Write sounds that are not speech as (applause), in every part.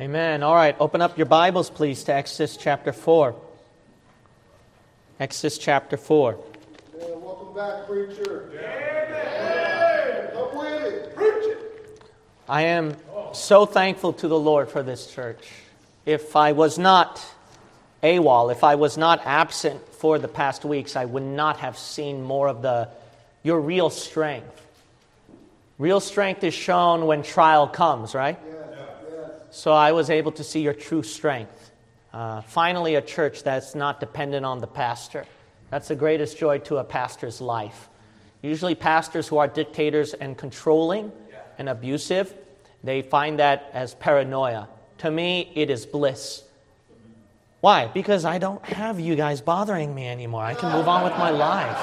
Amen. All right, open up your Bibles, please, to Exodus chapter 4. Exodus chapter 4. Yeah, welcome back, preacher. Amen. Come with it. Preach it. I am so thankful to the Lord for this church. If I was not AWOL, if I was not absent for the past weeks, I would not have seen more of the your real strength. Real strength is shown when trial comes, right? Yes, yes. So I was able to see your true strength. Uh, finally, a church that's not dependent on the pastor. That's the greatest joy to a pastor's life. Usually, pastors who are dictators and controlling and abusive, they find that as paranoia. To me, it is bliss. Why? Because I don't have you guys bothering me anymore. I can move on with my life.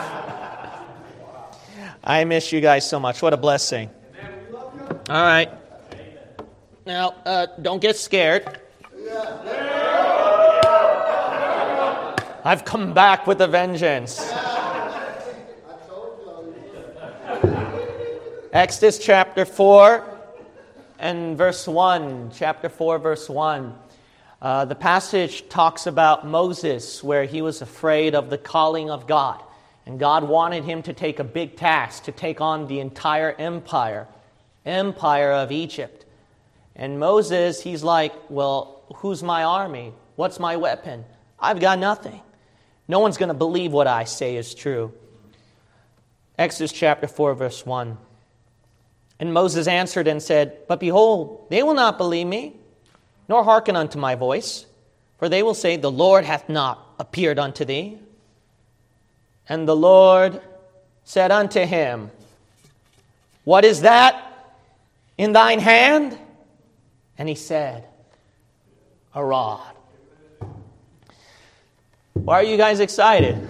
I miss you guys so much. What a blessing. All right. Now, uh, don't get scared. I've come back with a vengeance. Exodus chapter 4 and verse 1. Chapter 4, verse 1. Uh, the passage talks about Moses, where he was afraid of the calling of God. And God wanted him to take a big task, to take on the entire empire, empire of Egypt. And Moses, he's like, Well, who's my army? What's my weapon? I've got nothing. No one's going to believe what I say is true. Exodus chapter 4, verse 1. And Moses answered and said, But behold, they will not believe me, nor hearken unto my voice, for they will say, The Lord hath not appeared unto thee. And the Lord said unto him, What is that in thine hand? And he said, A rod. Why are you guys excited?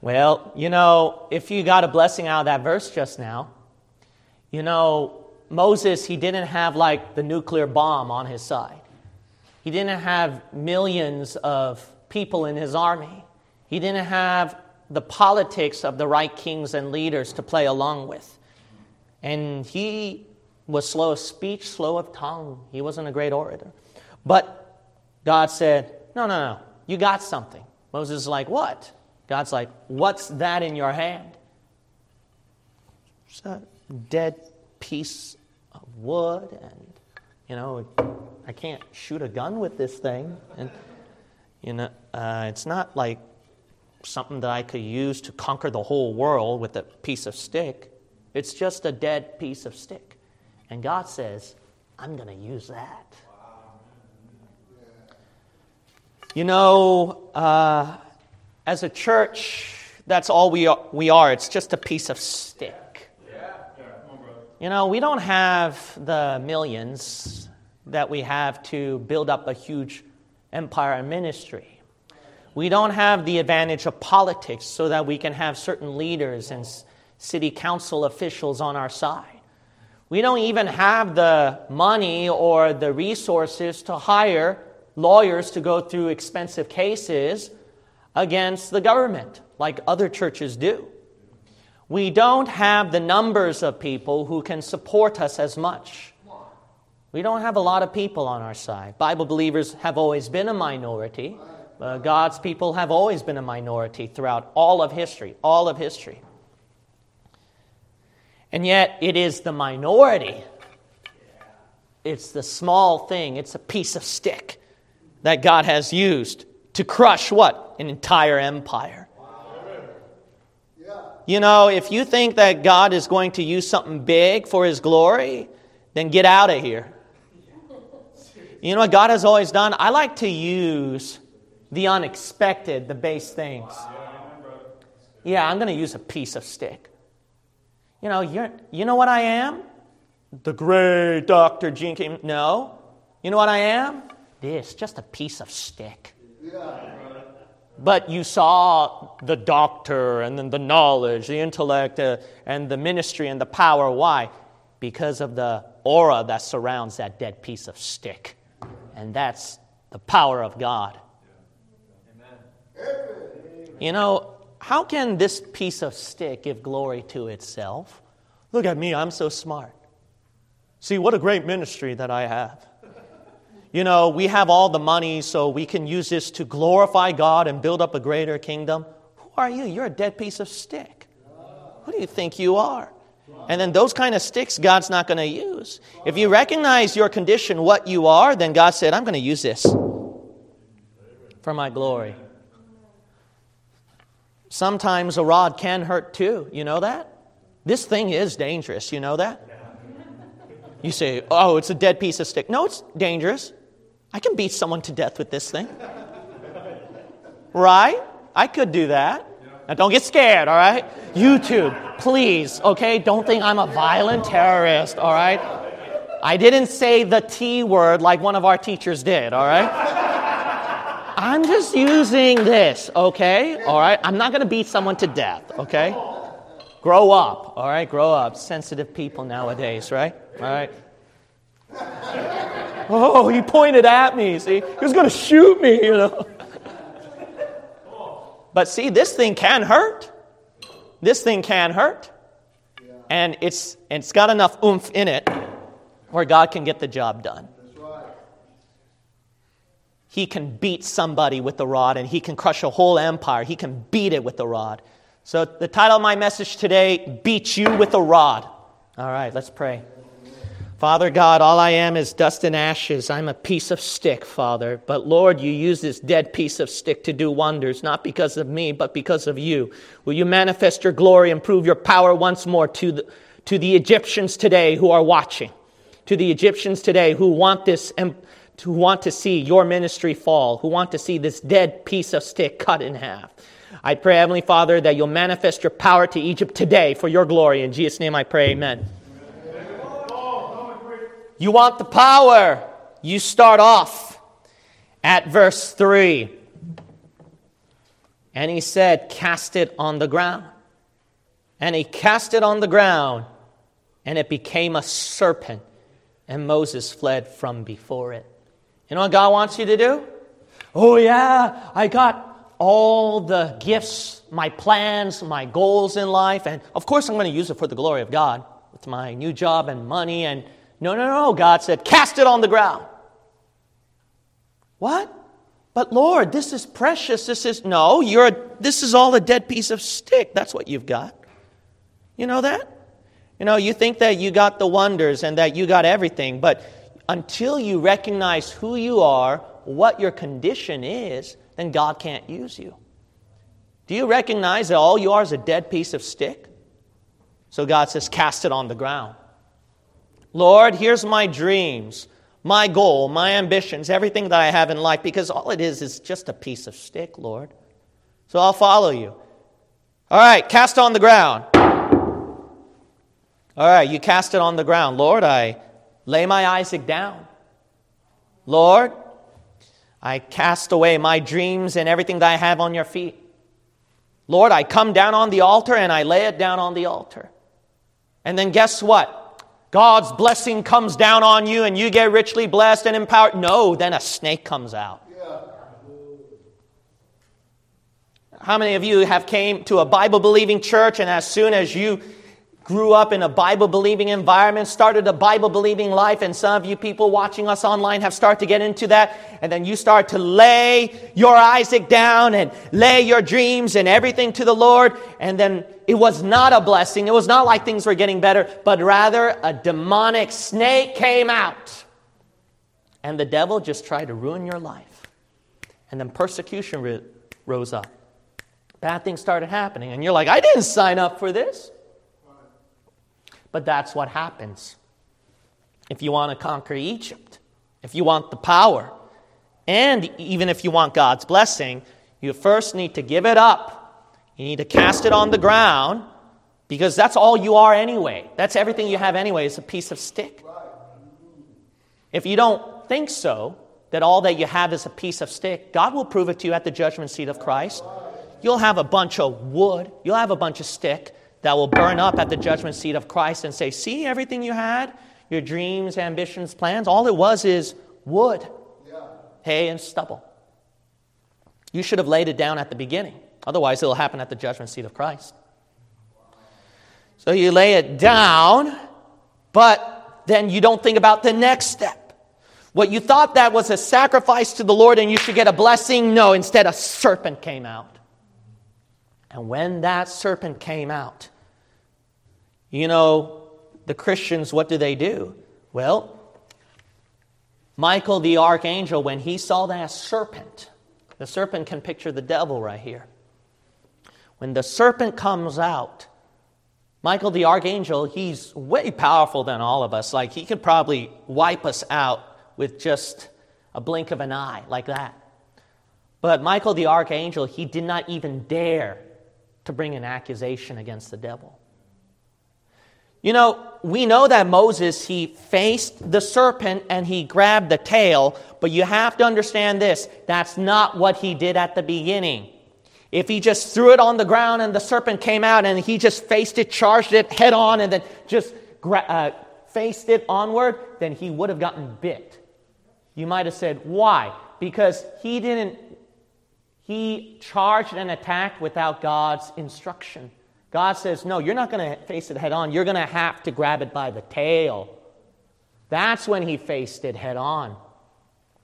well, you know, if you got a blessing out of that verse just now, you know, Moses, he didn't have like the nuclear bomb on his side. He didn't have millions of people in his army. He didn't have the politics of the right kings and leaders to play along with. And he was slow of speech, slow of tongue. He wasn't a great orator. But God said, No, no, no, you got something. Moses is like, What? God's like, What's that in your hand? It's a dead piece of wood, and, you know, I can't shoot a gun with this thing. And, you know, uh, it's not like something that I could use to conquer the whole world with a piece of stick. It's just a dead piece of stick. And God says, I'm going to use that. You know, uh, as a church, that's all we are, we are. It's just a piece of stick. You know, we don't have the millions that we have to build up a huge empire and ministry. We don't have the advantage of politics so that we can have certain leaders and city council officials on our side. We don't even have the money or the resources to hire lawyers to go through expensive cases against the government like other churches do. We don't have the numbers of people who can support us as much. We don't have a lot of people on our side. Bible believers have always been a minority. Uh, God's people have always been a minority throughout all of history, all of history. And yet, it is the minority. It's the small thing, it's a piece of stick that God has used to crush what? An entire empire. You know, if you think that God is going to use something big for his glory, then get out of here. You know what God has always done? I like to use the unexpected, the base things. Yeah, I'm going to use a piece of stick. You know, you're, you know what I am? The great Dr. Kim. No. You know what I am? This, just a piece of stick. But you saw the doctor and then the knowledge, the intellect, uh, and the ministry and the power. Why? Because of the aura that surrounds that dead piece of stick. And that's the power of God. Amen. You know, how can this piece of stick give glory to itself? Look at me, I'm so smart. See, what a great ministry that I have. You know, we have all the money, so we can use this to glorify God and build up a greater kingdom. Who are you? You're a dead piece of stick. Who do you think you are? And then those kind of sticks God's not going to use. If you recognize your condition, what you are, then God said, I'm going to use this for my glory. Sometimes a rod can hurt too. You know that? This thing is dangerous. You know that? You say, oh, it's a dead piece of stick. No, it's dangerous. I can beat someone to death with this thing. Right? I could do that. Now, don't get scared, all right? YouTube, please, okay? Don't think I'm a violent terrorist, all right? I didn't say the T word like one of our teachers did, all right? I'm just using this, okay? All right? I'm not going to beat someone to death, okay? Grow up, all right? Grow up. Sensitive people nowadays, right? All right? Oh, he pointed at me, see? He was going to shoot me, you know. But see, this thing can hurt. This thing can hurt. And it's, it's got enough oomph in it where God can get the job done. He can beat somebody with the rod and he can crush a whole empire. He can beat it with the rod. So, the title of my message today Beat You with a Rod. All right, let's pray. Father God, all I am is dust and ashes. I'm a piece of stick, Father. But Lord, you use this dead piece of stick to do wonders, not because of me, but because of you. Will you manifest your glory and prove your power once more to the, to the Egyptians today who are watching, to the Egyptians today who want this, who want to see your ministry fall, who want to see this dead piece of stick cut in half. I pray, Heavenly Father, that you'll manifest your power to Egypt today for your glory. In Jesus' name I pray, amen. You want the power. You start off at verse 3. And he said, Cast it on the ground. And he cast it on the ground, and it became a serpent, and Moses fled from before it. You know what God wants you to do? Oh, yeah, I got all the gifts, my plans, my goals in life, and of course I'm going to use it for the glory of God with my new job and money and no, no, no. God said, Cast it on the ground. What? But Lord, this is precious. This is no, you're a, this is all a dead piece of stick. That's what you've got. You know that? You know, you think that you got the wonders and that you got everything, but until you recognize who you are, what your condition is, then God can't use you. Do you recognize that all you are is a dead piece of stick? So God says, cast it on the ground. Lord, here's my dreams, my goal, my ambitions, everything that I have in life, because all it is is just a piece of stick, Lord. So I'll follow you. All right, cast on the ground. All right, you cast it on the ground. Lord, I lay my Isaac down. Lord, I cast away my dreams and everything that I have on your feet. Lord, I come down on the altar and I lay it down on the altar. And then guess what? God's blessing comes down on you and you get richly blessed and empowered. No, then a snake comes out. How many of you have came to a Bible believing church and as soon as you grew up in a Bible believing environment, started a Bible believing life, and some of you people watching us online have started to get into that, and then you start to lay your Isaac down and lay your dreams and everything to the Lord, and then it was not a blessing. It was not like things were getting better, but rather a demonic snake came out. And the devil just tried to ruin your life. And then persecution rose up. Bad things started happening, and you're like, I didn't sign up for this. But that's what happens. If you want to conquer Egypt, if you want the power, and even if you want God's blessing, you first need to give it up. You need to cast it on the ground because that's all you are anyway. That's everything you have anyway, is a piece of stick. If you don't think so, that all that you have is a piece of stick, God will prove it to you at the judgment seat of Christ. You'll have a bunch of wood, you'll have a bunch of stick, that will burn up at the judgment seat of Christ and say, See everything you had? Your dreams, ambitions, plans? All it was is wood, hay, and stubble. You should have laid it down at the beginning. Otherwise, it'll happen at the judgment seat of Christ. So you lay it down, but then you don't think about the next step. What you thought that was a sacrifice to the Lord and you should get a blessing, no, instead a serpent came out. And when that serpent came out, you know, the Christians, what do they do? Well, Michael the archangel, when he saw that serpent, the serpent can picture the devil right here. When the serpent comes out, Michael the archangel, he's way powerful than all of us. Like he could probably wipe us out with just a blink of an eye, like that. But Michael the archangel, he did not even dare to bring an accusation against the devil. You know, we know that Moses, he faced the serpent and he grabbed the tail, but you have to understand this that's not what he did at the beginning. If he just threw it on the ground and the serpent came out and he just faced it, charged it head on, and then just uh, faced it onward, then he would have gotten bit. You might have said, why? Because he didn't, he charged and attacked without God's instruction. God says, no, you're not going to face it head on. You're going to have to grab it by the tail. That's when he faced it head on.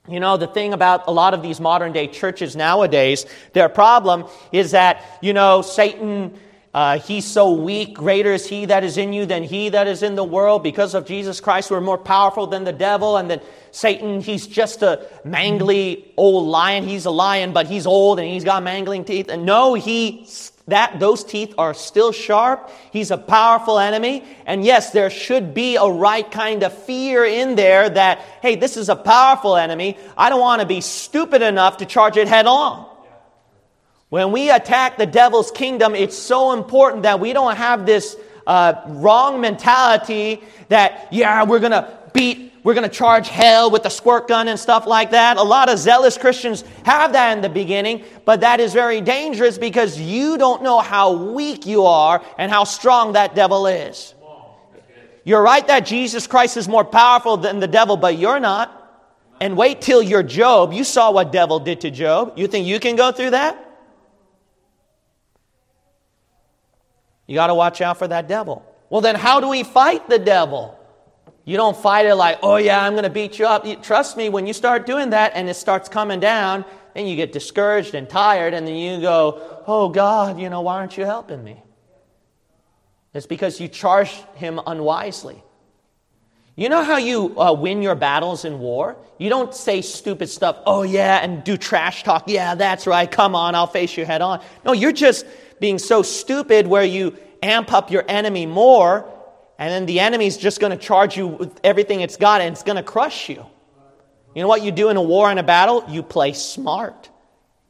You know, the thing about a lot of these modern day churches nowadays, their problem is that, you know, Satan, uh, he's so weak. Greater is he that is in you than he that is in the world. Because of Jesus Christ, we're more powerful than the devil. And then Satan, he's just a mangly old lion. He's a lion, but he's old and he's got mangling teeth. And no, he that those teeth are still sharp. He's a powerful enemy. And yes, there should be a right kind of fear in there that, hey, this is a powerful enemy. I don't want to be stupid enough to charge it head on. When we attack the devil's kingdom, it's so important that we don't have this uh, wrong mentality that, yeah, we're going to beat we're going to charge hell with the squirt gun and stuff like that. A lot of zealous Christians have that in the beginning, but that is very dangerous because you don't know how weak you are and how strong that devil is. You're right that Jesus Christ is more powerful than the devil, but you're not. And wait till you're Job. You saw what devil did to Job. You think you can go through that? You got to watch out for that devil. Well, then how do we fight the devil? You don't fight it like, oh yeah, I'm going to beat you up. Trust me, when you start doing that and it starts coming down, then you get discouraged and tired, and then you go, oh God, you know, why aren't you helping me? It's because you charged him unwisely. You know how you uh, win your battles in war? You don't say stupid stuff, oh yeah, and do trash talk. Yeah, that's right. Come on, I'll face you head on. No, you're just being so stupid where you amp up your enemy more and then the enemy's just going to charge you with everything it's got and it's going to crush you. You know what you do in a war and a battle? You play smart.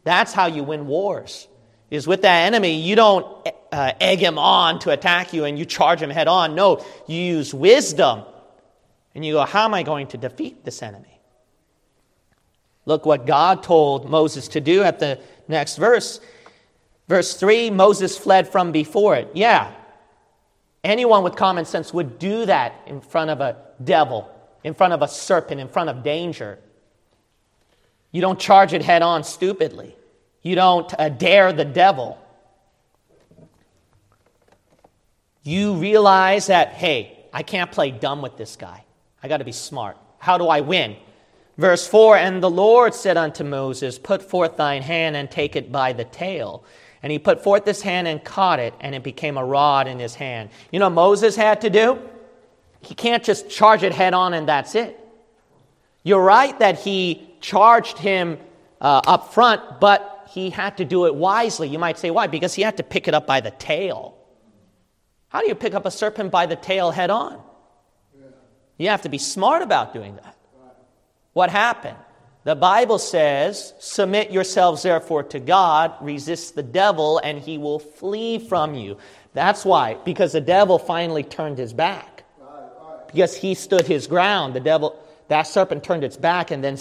That's how you win wars. Is with that enemy, you don't uh, egg him on to attack you and you charge him head on. No, you use wisdom. And you go, How am I going to defeat this enemy? Look what God told Moses to do at the next verse. Verse 3 Moses fled from before it. Yeah, Anyone with common sense would do that in front of a devil, in front of a serpent, in front of danger. You don't charge it head on stupidly. You don't uh, dare the devil. You realize that, hey, I can't play dumb with this guy. I got to be smart. How do I win? Verse 4 And the Lord said unto Moses, Put forth thine hand and take it by the tail. And he put forth his hand and caught it, and it became a rod in his hand. You know Moses had to do? He can't just charge it head on and that's it. You're right that he charged him uh, up front, but he had to do it wisely. You might say, why? Because he had to pick it up by the tail. How do you pick up a serpent by the tail head on? You have to be smart about doing that. What happened? The Bible says, Submit yourselves therefore to God, resist the devil, and he will flee from you. That's why, because the devil finally turned his back. Because he stood his ground. The devil, that serpent turned its back, and then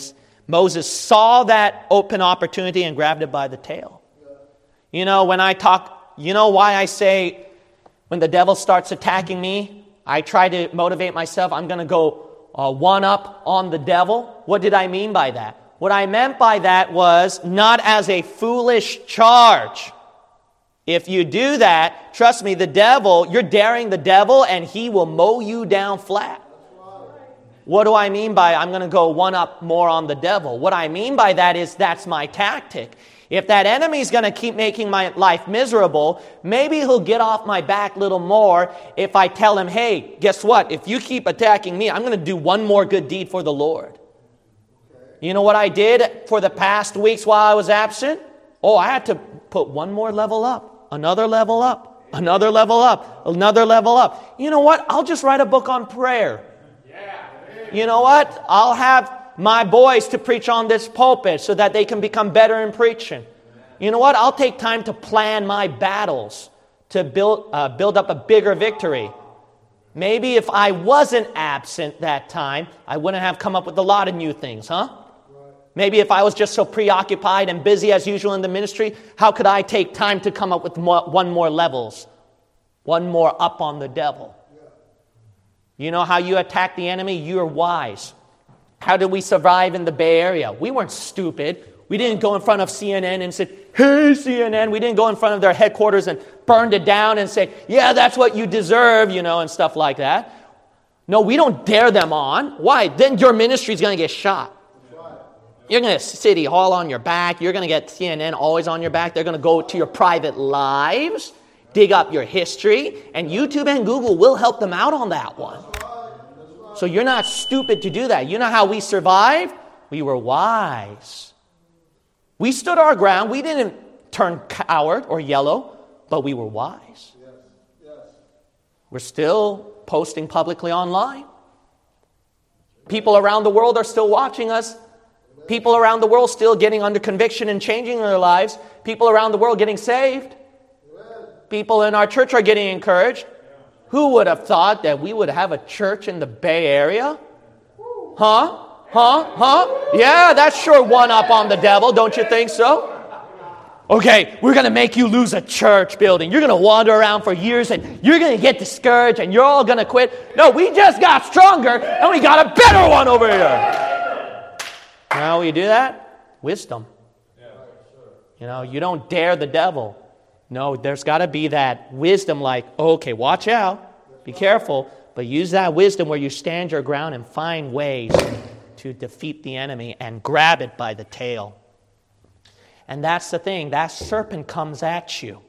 Moses saw that open opportunity and grabbed it by the tail. You know, when I talk, you know why I say when the devil starts attacking me, I try to motivate myself, I'm going to go uh, one up on the devil. What did I mean by that? What I meant by that was not as a foolish charge. If you do that, trust me, the devil, you're daring the devil and he will mow you down flat. What do I mean by I'm going to go one up more on the devil? What I mean by that is that's my tactic. If that enemy's going to keep making my life miserable, maybe he'll get off my back a little more if I tell him, hey, guess what? If you keep attacking me, I'm going to do one more good deed for the Lord. You know what I did for the past weeks while I was absent? Oh, I had to put one more level up, another level up, another level up, another level up. You know what? I'll just write a book on prayer. You know what? I'll have my boys to preach on this pulpit so that they can become better in preaching. You know what? I'll take time to plan my battles to build, uh, build up a bigger victory. Maybe if I wasn't absent that time, I wouldn't have come up with a lot of new things, huh? Maybe if I was just so preoccupied and busy as usual in the ministry, how could I take time to come up with more, one more levels, one more up on the devil? You know how you attack the enemy? You're wise. How did we survive in the Bay Area? We weren't stupid. We didn't go in front of CNN and say, Hey, CNN. We didn't go in front of their headquarters and burned it down and say, Yeah, that's what you deserve, you know, and stuff like that. No, we don't dare them on. Why? Then your ministry is going to get shot. You're going to City Hall on your back. You're going to get CNN always on your back. They're going to go to your private lives, dig up your history, and YouTube and Google will help them out on that one. So you're not stupid to do that. You know how we survived? We were wise. We stood our ground. We didn't turn coward or yellow, but we were wise. We're still posting publicly online. People around the world are still watching us People around the world still getting under conviction and changing their lives. People around the world getting saved. People in our church are getting encouraged. Who would have thought that we would have a church in the Bay Area? Huh? Huh? Huh? Yeah, that's sure one up on the devil, don't you think so? Okay, we're to make you lose a church building. You're to wander around for years and you're to get discouraged and you're all to quit. No, we just got stronger and we got a better one over here. How you do that? Wisdom. You know, you don't dare the devil. No, there's got to be that wisdom like, okay, watch out, be careful, but use that wisdom where you stand your ground and find ways to defeat the enemy and grab it by the tail. And that's the thing, that serpent comes at you.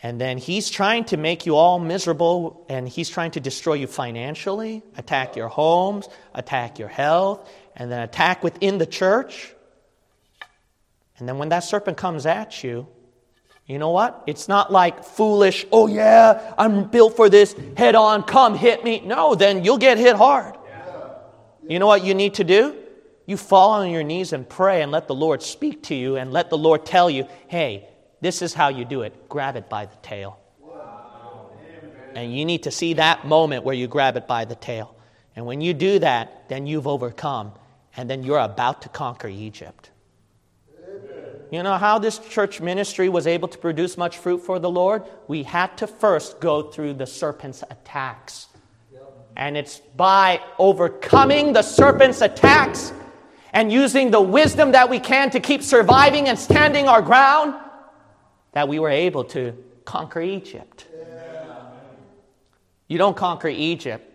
And then he's trying to make you all miserable and he's trying to destroy you financially, attack your homes, attack your health, and then attack within the church. And then when that serpent comes at you, you know what? It's not like foolish, oh yeah, I'm built for this, head on, come hit me. No, then you'll get hit hard. You know what you need to do? You fall on your knees and pray and let the Lord speak to you and let the Lord tell you, hey, this is how you do it. Grab it by the tail. And you need to see that moment where you grab it by the tail. And when you do that, then you've overcome and then you're about to conquer Egypt. You know how this church ministry was able to produce much fruit for the Lord? We had to first go through the serpent's attacks. And it's by overcoming the serpent's attacks and using the wisdom that we can to keep surviving and standing our ground that we were able to conquer Egypt. You don't conquer Egypt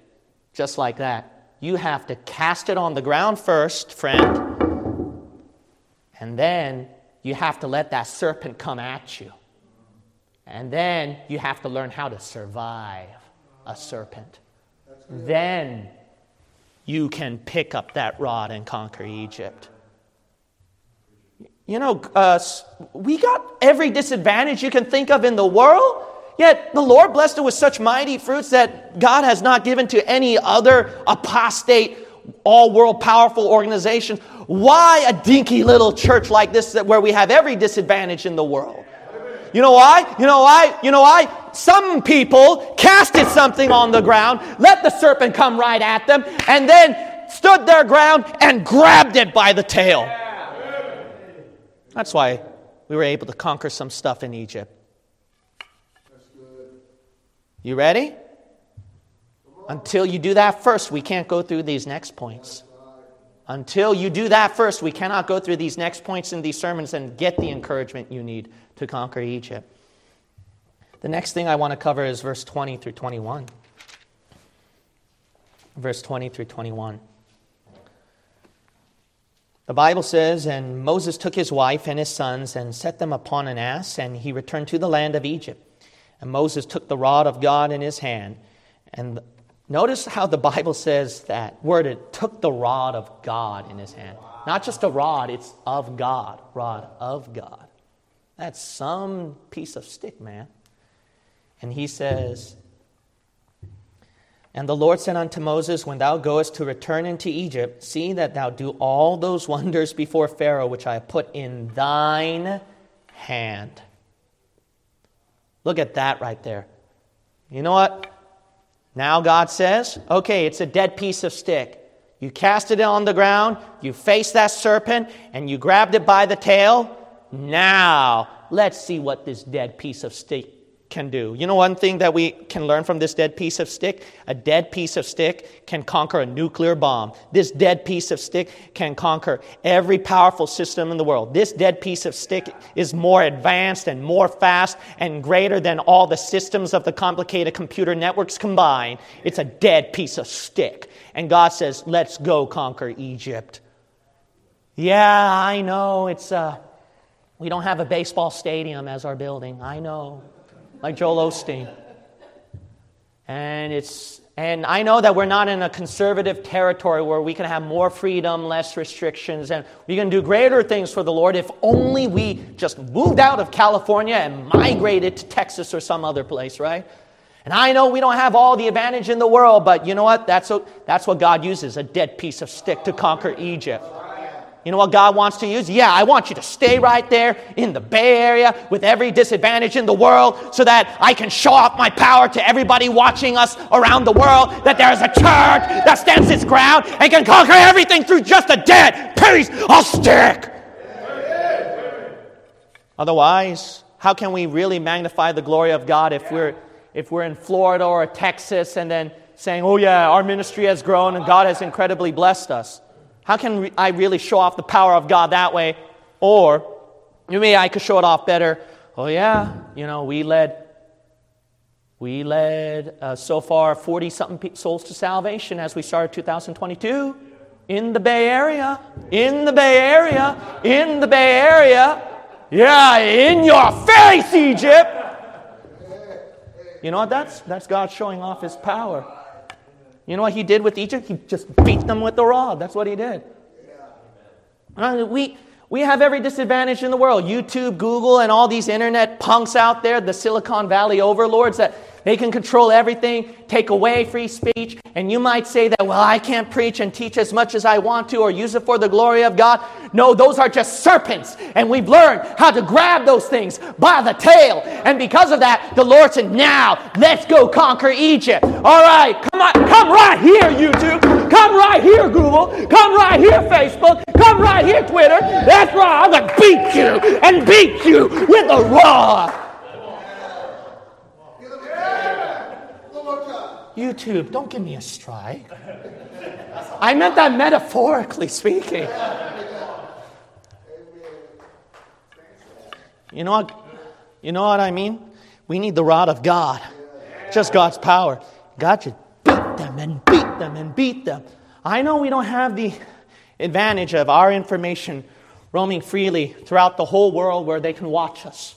just like that you have to cast it on the ground first, friend, and then you have to let that serpent come at you. And then you have to learn how to survive a serpent. Then you can pick up that rod and conquer Egypt. You know, uh, we got every disadvantage you can think of in the world. Yet the Lord blessed it with such mighty fruits that God has not given to any other apostate, all world powerful organization. Why a dinky little church like this where we have every disadvantage in the world? You know why? You know why? You know why? Some people casted something on the ground, let the serpent come right at them, and then stood their ground and grabbed it by the tail. That's why we were able to conquer some stuff in Egypt. You ready? Until you do that first, we can't go through these next points. Until you do that first, we cannot go through these next points in these sermons and get the encouragement you need to conquer Egypt. The next thing I want to cover is verse 20 through 21. verse 20 through 21. The Bible says, And Moses took his wife and his sons and set them upon an ass, and he returned to the land of Egypt. And Moses took the rod of God in his hand. And notice how the Bible says that word, it took the rod of God in his hand. Not just a rod, it's of God. Rod of God. That's some piece of stick, man. And he says, and the Lord said unto Moses, When thou goest to return into Egypt, see that thou do all those wonders before Pharaoh which I have put in thine hand. Look at that right there. You know what? Now God says, okay, it's a dead piece of stick. You cast it on the ground, you face that serpent, and you grabbed it by the tail. Now, let's see what this dead piece of stick can do. You know one thing that we can learn from this dead piece of stick? A dead piece of stick can conquer a nuclear bomb. This dead piece of stick can conquer every powerful system in the world. This dead piece of stick is more advanced and more fast and greater than all the systems of the complicated computer networks combined. It's a dead piece of stick. And God says, "Let's go conquer Egypt." Yeah, I know it's uh we don't have a baseball stadium as our building. I know like Joel Osteen. And it's and I know that we're not in a conservative territory where we can have more freedom, less restrictions, and we can do greater things for the Lord if only we just moved out of California and migrated to Texas or some other place, right? And I know we don't have all the advantage in the world, but you know what? That's, a, that's what God uses a dead piece of stick to conquer Egypt. You know what God wants to use? Yeah, I want you to stay right there in the Bay Area with every disadvantage in the world so that I can show off my power to everybody watching us around the world that there is a church that stands its ground and can conquer everything through just a dead piece of stick. Otherwise, how can we really magnify the glory of God if we're, if we're in Florida or Texas and then saying, oh, yeah, our ministry has grown and God has incredibly blessed us? How can I really show off the power of God that way? Or maybe I could show it off better. Oh, yeah, you know, we led. We led uh, so far 40 something souls to salvation as we started 2022 in the Bay Area. In the Bay Area. In the Bay Area. Yeah, in your face, Egypt. You know what? That's, that's God showing off his power. You know what he did with Egypt? He just beat them with the rod. That's what he did. Uh, we, we have every disadvantage in the world. YouTube, Google, and all these internet punks out there, the Silicon Valley overlords that they can control everything, take away free speech, and you might say that, well, I can't preach and teach as much as I want to or use it for the glory of God. No, those are just serpents, and we've learned how to grab those things by the tail. And because of that, the Lord said, now let's go conquer Egypt. All right, come on, come right here, YouTube. Come right here, Google. Come right here, Facebook. Come right here, Twitter. That's right, I'm going to beat you and beat you with a rod. YouTube, don't give me a strike. I meant that metaphorically speaking. You know what? You know what I mean? We need the rod of God. Just God's power. God should beat them and beat them and beat them. I know we don't have the advantage of our information roaming freely throughout the whole world where they can watch us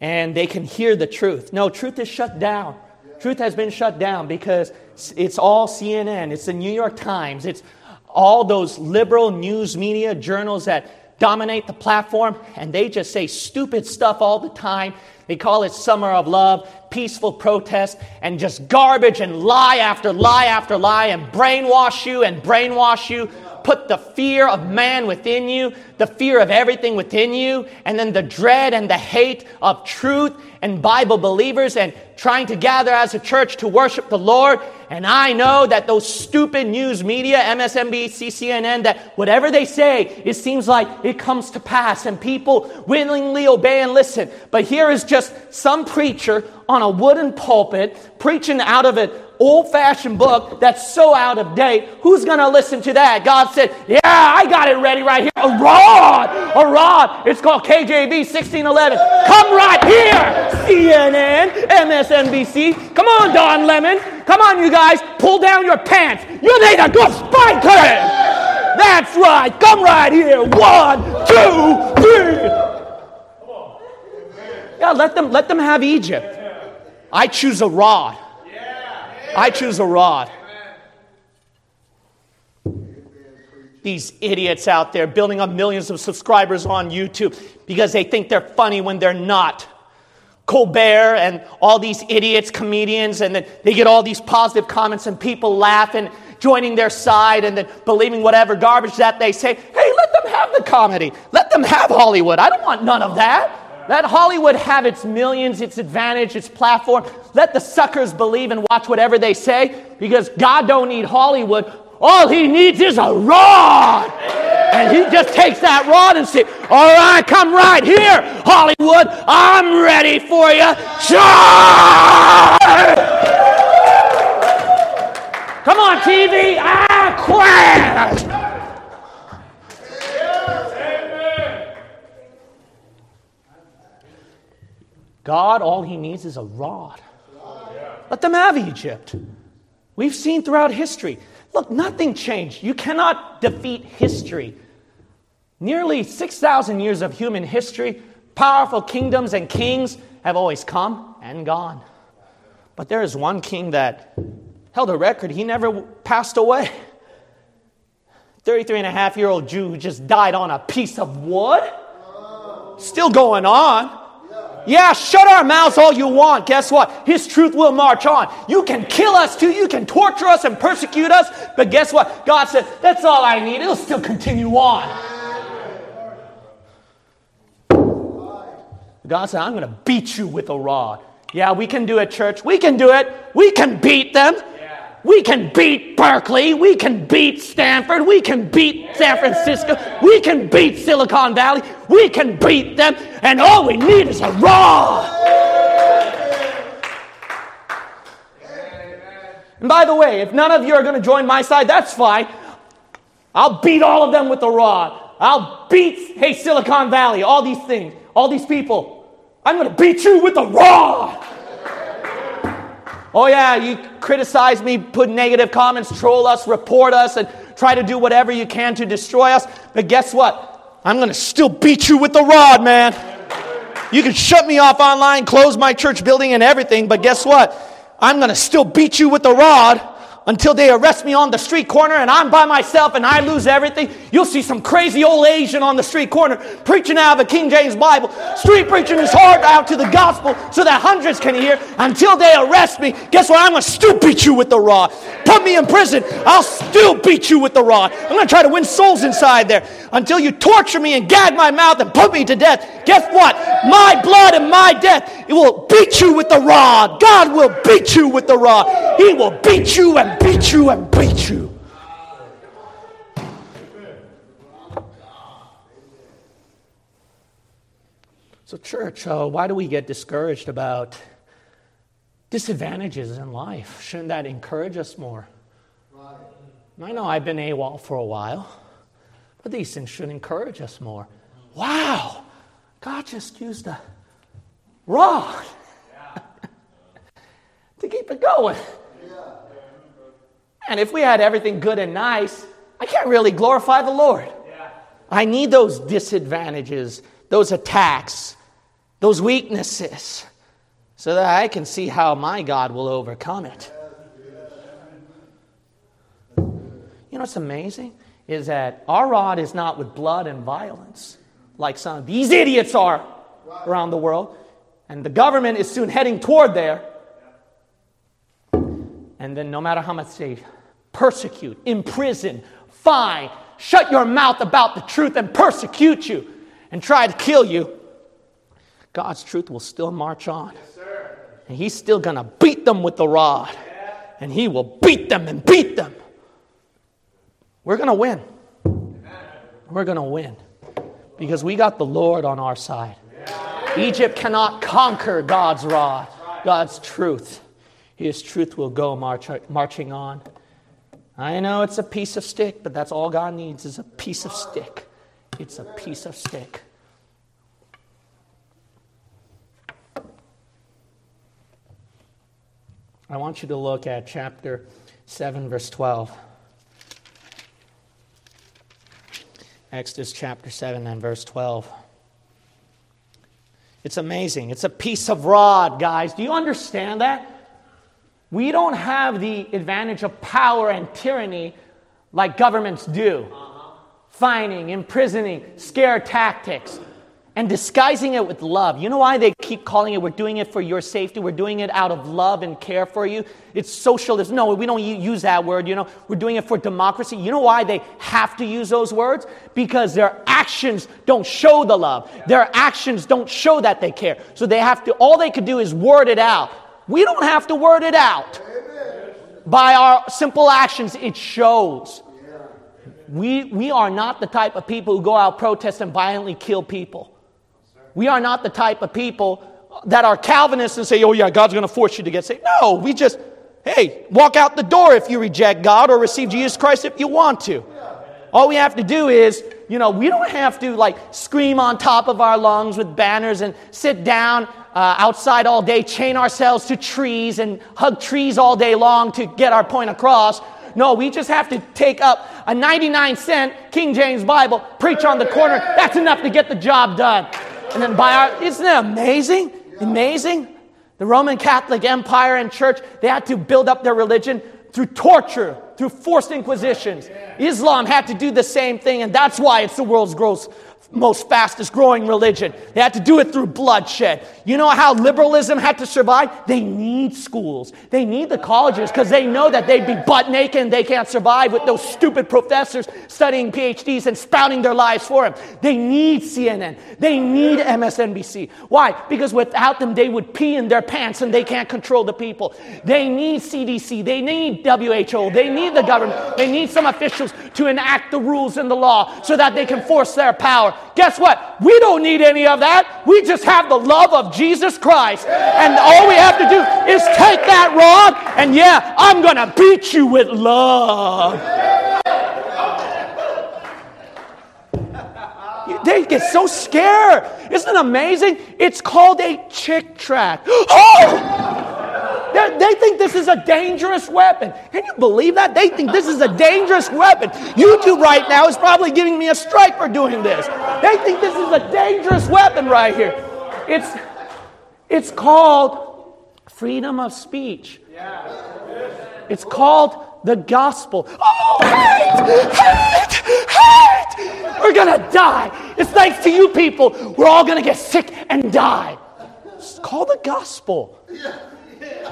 and they can hear the truth. No, truth is shut down. Truth has been shut down because it's all CNN, it's the New York Times, it's all those liberal news media journals that dominate the platform, and they just say stupid stuff all the time. They call it summer of love, peaceful protest, and just garbage and lie after lie after lie, and brainwash you and brainwash you put the fear of man within you, the fear of everything within you, and then the dread and the hate of truth and Bible believers and trying to gather as a church to worship the Lord. And I know that those stupid news media, MSNBC, CNN, that whatever they say, it seems like it comes to pass and people willingly obey and listen. But here is just some preacher on a wooden pulpit preaching out of it old fashioned book that's so out of date. Who's going to listen to that? God said, Yeah, I got it ready right here. A rod, a rod. It's called KJV 1611. Come right here, CNN, MSNBC. Come on, Don Lemon. Come on, you guys. Pull down your pants. You need a good cleanse. That's right. Come right here. One, two, three. Yeah, let them let them have Egypt. I choose a rod. I choose a rod. These idiots out there building up millions of subscribers on YouTube because they think they're funny when they're not. Colbert and all these idiots, comedians, and then they get all these positive comments and people laughing, joining their side, and then believing whatever garbage that they say. Hey, let them have the comedy. Let them have Hollywood. I don't want none of that. Let Hollywood have its millions, its advantage, its platform. Let the suckers believe and watch whatever they say because God don't need Hollywood. All he needs is a rod. And he just takes that rod and says, All right, come right here, Hollywood. I'm ready for you. Charge! Come on, TV. Ah, quiet. God, all he needs is a rod. Let them have Egypt. We've seen throughout history. Look, nothing changed. You cannot defeat history. Nearly 6,000 years of human history, powerful kingdoms and kings have always come and gone. But there is one king that held a record. He never passed away. 33 and a half year old Jew who just died on a piece of wood. Still going on. Yeah, shut our mouths all you want. Guess what? His truth will march on. You can kill us too. You can torture us and persecute us. But guess what? God said, that's all I need. It'll still continue on. God said, I'm going to beat you with a rod. Yeah, we can do it, church. We can do it. We can beat them. We can beat Berkeley. We can beat Stanford. We can beat San Francisco. We can beat Silicon Valley. We can beat them. And all we need is a rod. And by the way, if none of you are going to join my side, that's fine. I'll beat all of them with a rod. I'll beat, hey, Silicon Valley, all these things, all these people. I'm going to beat you with a rod. Oh, yeah, you criticize me, put negative comments, troll us, report us, and try to do whatever you can to destroy us. But guess what? I'm going to still beat you with the rod, man. You can shut me off online, close my church building and everything, but guess what? I'm going to still beat you with the rod until they arrest me on the street corner and I'm by myself and I lose everything. You'll see some crazy old Asian on the street corner preaching out of a King James Bible, street preaching his heart out to the gospel so that hundreds can hear until they arrest me. Guess what? I'm going to still beat you with the rod. Put me in prison. I'll still beat you with the rod. I'm going to try to win souls inside there until you torture me and gag my mouth and put me to death. Guess what? My blood and my death, it will beat you with the rod. God will beat you with the rod. He will beat you and beat you and beat you. So, church, uh, why do we get discouraged about disadvantages in life? Shouldn't that encourage us more? I know I've been AWOL for a while, but these things should encourage us more. Wow, God just used a rod (laughs) to keep it going. And if we had everything good and nice, I can't really glorify the Lord. I need those disadvantages, those attacks, those weaknesses, so that I can see how my God will overcome it. You know what's amazing? Is that our rod is not with blood and violence like some of these idiots are around the world. And the government is soon heading toward there. And then, no matter how much they persecute, imprison, fine, shut your mouth about the truth and persecute you and try to kill you, God's truth will still march on. and He's still going to beat them with the rod. And He will beat them and beat them. We're going to win. We're going to win because we got the Lord on our side. Egypt cannot conquer God's rod, God's truth. His truth will go march, marching on. I know it's a piece of stick, but that's all God needs is a piece of stick. It's a piece of stick. I want you to look at chapter 7, verse 12. Exodus chapter 7 and verse 12. It's amazing. It's a piece of rod, guys. Do you understand that? We don't have the advantage of power and tyranny like governments do. Fining, imprisoning, scare tactics, and disguising it with love. You know why they keep calling it, we're doing it for your safety, we're doing it out of love and care for you? It's socialism. No, we don't use that word, you know. We're doing it for democracy. You know why they have to use those words? Because their actions don't show the love. Their actions don't show that they care. So they have to, all they could do is word it out. We don't have to word it out. By our simple actions, it shows. We, we are not the type of people who go out, protest, and violently kill people. We are not the type of people that are Calvinists and say, oh, yeah, God's going to force you to get saved. No, we just, hey, walk out the door if you reject God or receive Jesus Christ if you want to. All we have to do is, you know, we don't have to like scream on top of our lungs with banners and sit down uh, outside all day, chain ourselves to trees and hug trees all day long to get our point across. No, we just have to take up a 99 cent King James Bible, preach on the corner. That's enough to get the job done. And then by our, isn't it amazing? Amazing? The Roman Catholic Empire and Church, they had to build up their religion through torture, through forced inquisitions. Islam had to do the same thing, and that's why it's the world's gross, most fastest growing religion. They had to do it through bloodshed. You know how liberalism had to survive? They need schools. They need the colleges because they know that they'd be butt naked and they can't survive with those stupid professors studying PhDs and spouting their lives for them. They need CNN. They need MSNBC. Why? Because without them, they would pee in their pants and they can't control the people. They need CDC. They need WHO. They need the government. They need some officials to enact the rules and the law so that they can force their power. Guess what? We don't need any of that. We just have the love of Jesus Christ. And all we have to do is take that rod and, yeah, I'm going to beat you with love. (laughs) They get so scared. Isn't it amazing? It's called a Chick tract. (gasps) Oh! They're, they think this is a dangerous weapon. Can you believe that? They think this is a dangerous weapon. YouTube right now is probably giving me a strike for doing this. They think this is a dangerous weapon right here. It's, it's called freedom of speech. It's called the gospel. Oh, hate, hate, hate. We're going to die. It's thanks to you people. We're all going to get sick and die. It's called the gospel.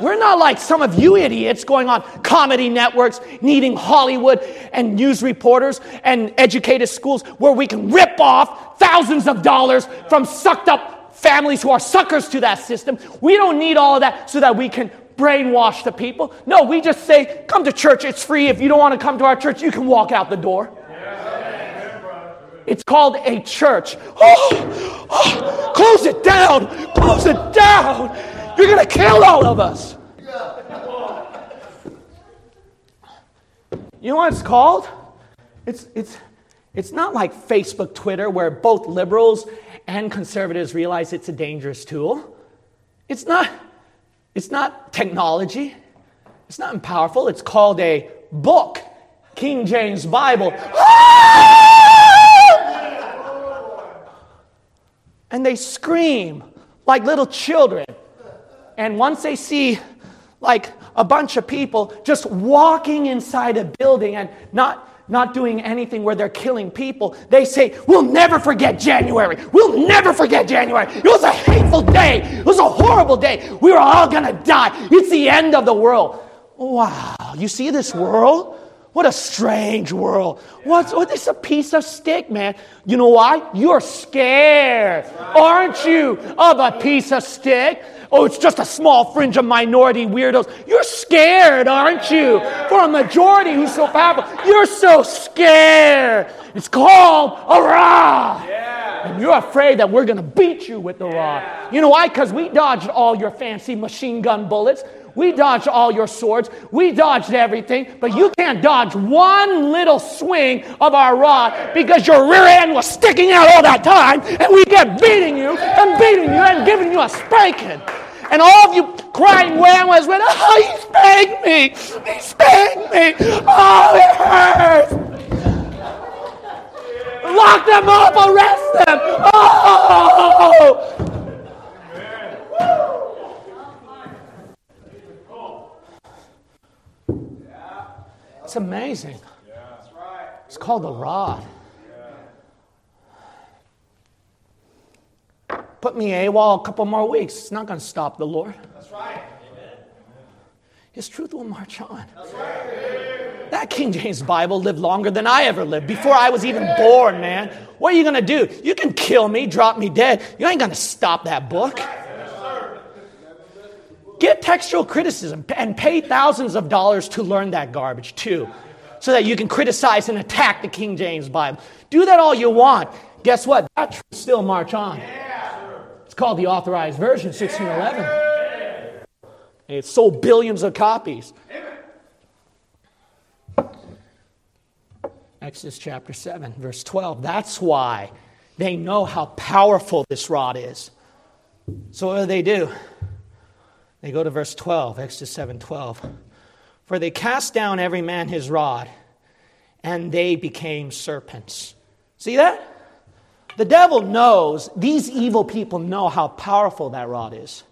We're not like some of you idiots going on comedy networks, needing Hollywood and news reporters and educated schools where we can rip off thousands of dollars from sucked up families who are suckers to that system. We don't need all of that so that we can brainwash the people. No, we just say, come to church, it's free. If you don't want to come to our church, you can walk out the door. It's called a church. Oh, oh, close it down. Close it down. You're going to kill all of us. You know what it's called? It's, it's, it's not like Facebook, Twitter, where both liberals and conservatives realize it's a dangerous tool. It's not, it's not technology. It's not powerful. It's called a book, King James Bible. (laughs) And they scream like little children. And once they see like a bunch of people just walking inside a building and not not doing anything where they're killing people, they say, We'll never forget January. We'll never forget January. It was a hateful day. It was a horrible day. We were all going to die. It's the end of the world. Wow. You see this world? What a strange world. What's what is a piece of stick, man? You know why? You're scared, aren't you, of a piece of stick? Oh, it's just a small fringe of minority weirdos. You're scared, aren't you? For a majority who's so powerful, you're so scared. It's called a rod. Yeah. And you're afraid that we're going to beat you with the yeah. You know why? Because we dodged all your fancy machine gun bullets. We dodged all your swords. We dodged everything, but you can't dodge one little swing of our rod because your rear end was sticking out all that time, and we kept beating you and beating you and giving you a spanking. And all of you crying was when, oh, ah, he spanked me. He spanked me. Oh, it hurts. Lock them up, arrest them. Oh! It's amazing. It's called the rod. Put me AWOL a couple more weeks. It's not going to stop the Lord. That's right. His truth will march on. That's right. That King James Bible lived longer than I ever lived before I was even born, man. What are you going to do? You can kill me, drop me dead. You ain't going to stop that book. Get textual criticism and pay thousands of dollars to learn that garbage too, so that you can criticize and attack the King James Bible. Do that all you want. Guess what? That still march on. It's called the Authorized Version, 1611. And it sold billions of copies. Exodus chapter 7, verse 12. That's why they know how powerful this rod is. So, what do they do? They go to verse 12, Exodus 7 12. For they cast down every man his rod, and they became serpents. See that? The devil knows, these evil people know how powerful that rod is.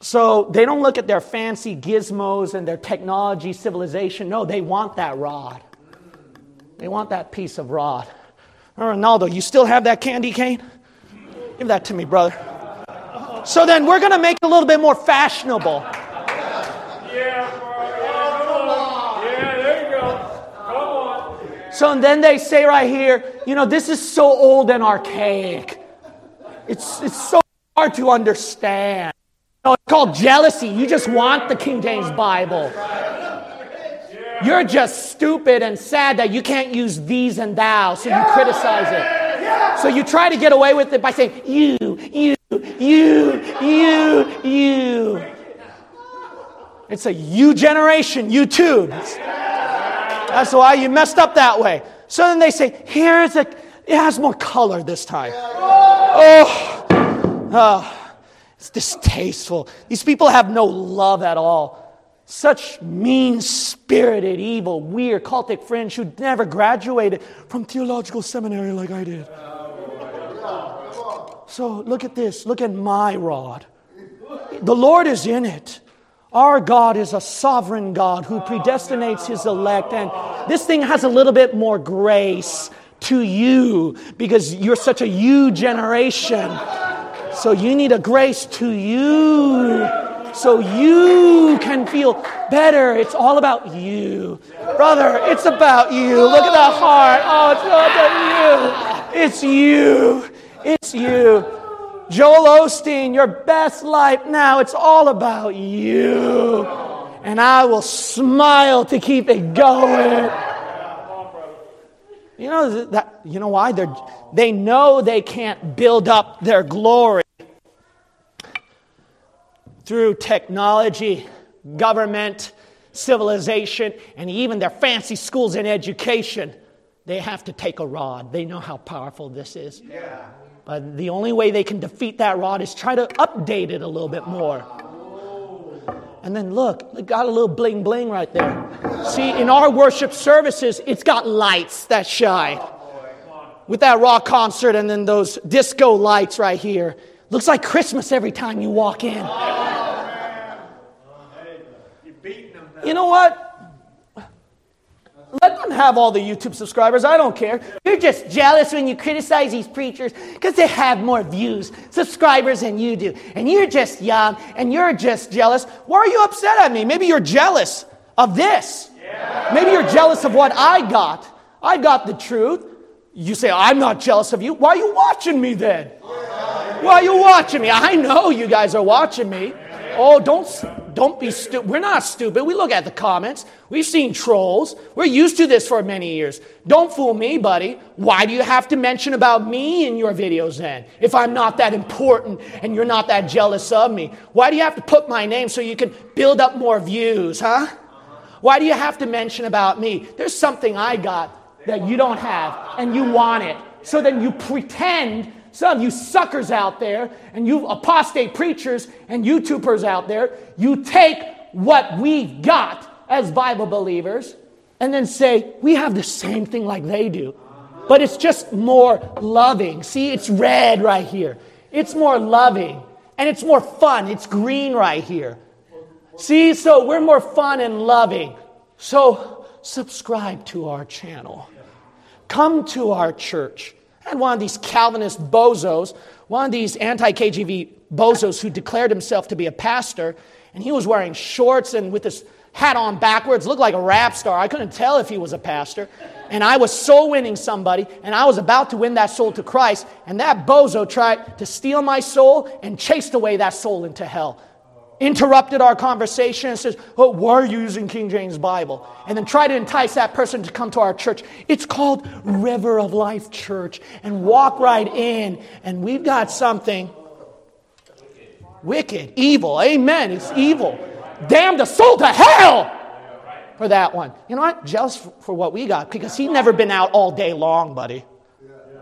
So they don't look at their fancy gizmos and their technology civilization. No, they want that rod. They want that piece of rod. Ronaldo, you still have that candy cane? Give that to me, brother. So then we're going to make it a little bit more fashionable. So then they say right here, you know, this is so old and archaic. It's, it's so hard to understand. You know, it's called jealousy. You just want the King James Bible. You're just stupid and sad that you can't use these and thou, so you criticize it. So you try to get away with it by saying, you, you, you, you, you. It's a you generation, you too. That's why you messed up that way. So then they say, here's a, it has more color this time. Oh, oh, it's distasteful. These people have no love at all. Such mean spirited, evil, weird, cultic friends who never graduated from theological seminary like I did. So look at this. Look at my rod. The Lord is in it. Our God is a sovereign God who predestinates his elect. And this thing has a little bit more grace to you because you're such a you generation. So you need a grace to you so you can feel better. It's all about you. Brother, it's about you. Look at that heart. Oh, it's not about you. It's you. It's you. Joel Osteen, your best life now, it's all about you. And I will smile to keep it going. You know that you know why? they they know they can't build up their glory through technology, government, civilization, and even their fancy schools and education. They have to take a rod. They know how powerful this is. Yeah. But the only way they can defeat that rod is try to update it a little bit more. And then look, it got a little bling bling right there. See, in our worship services, it's got lights that shine. With that rock concert and then those disco lights right here. Looks like Christmas every time you walk in. You know what? Let them have all the YouTube subscribers. I don't care. You're just jealous when you criticize these preachers because they have more views, subscribers than you do. And you're just young and you're just jealous. Why are you upset at me? Maybe you're jealous of this. Maybe you're jealous of what I got. I got the truth. You say, I'm not jealous of you. Why are you watching me then? Why are you watching me? I know you guys are watching me. Oh, don't, Don't be stupid. We're not stupid. We look at the comments. We've seen trolls. We're used to this for many years. Don't fool me, buddy. Why do you have to mention about me in your videos then? If I'm not that important and you're not that jealous of me, why do you have to put my name so you can build up more views, huh? Why do you have to mention about me? There's something I got that you don't have and you want it. So then you pretend some of you suckers out there and you apostate preachers and YouTubers out there, you take what we've got as Bible believers and then say, we have the same thing like they do. But it's just more loving. See, it's red right here. It's more loving and it's more fun. It's green right here. See, so we're more fun and loving. So subscribe to our channel. Come to our church. And one of these Calvinist bozos, one of these anti KJV bozos who declared himself to be a pastor, and he was wearing shorts and with his hat on backwards, looked like a rap star. I couldn't tell if he was a pastor. And I was soul winning somebody, and I was about to win that soul to Christ, and that bozo tried to steal my soul and chased away that soul into hell interrupted our conversation and says, oh, why are you using King James Bible? And then try to entice that person to come to our church. It's called River of Life Church. And walk right in. And we've got something wicked, evil. Amen. It's evil. Damn the soul to hell for that one. You know what? Jealous for what we got because he's never been out all day long, buddy.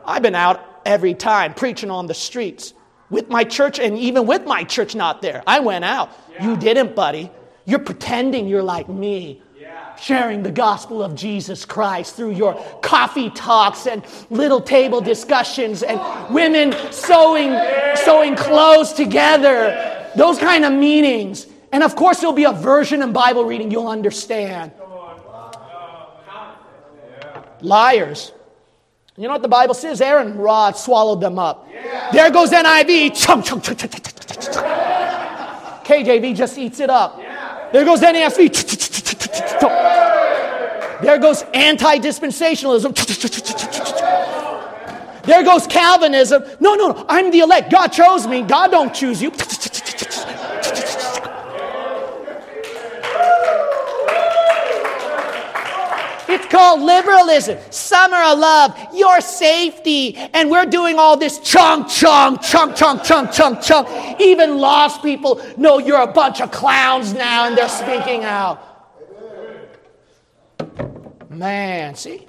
I've been out every time preaching on the streets with my church and even with my church not there. I went out. Yeah. You didn't, buddy. You're pretending you're like me. Yeah. Sharing the gospel of Jesus Christ through your coffee talks and little table discussions and women sewing, sewing clothes together. Those kind of meanings. And of course, there'll be a version in Bible reading you'll understand. Liars. You know what the Bible says? Aaron rod swallowed them up. Yeah. There goes NIV. Chunk, chunk, chunk, chunk, chunk, chunk, chunk. KJV just eats it up. Yeah. There goes NASB. There goes anti dispensationalism. There goes Calvinism. No, no, no. I'm the elect. God chose me. God don't choose you. It's called liberalism. Summer of love, your safety. And we're doing all this chunk, chunk, chunk, chunk, chunk, chunk, chunk. Even lost people know you're a bunch of clowns now and they're speaking out. Man, see?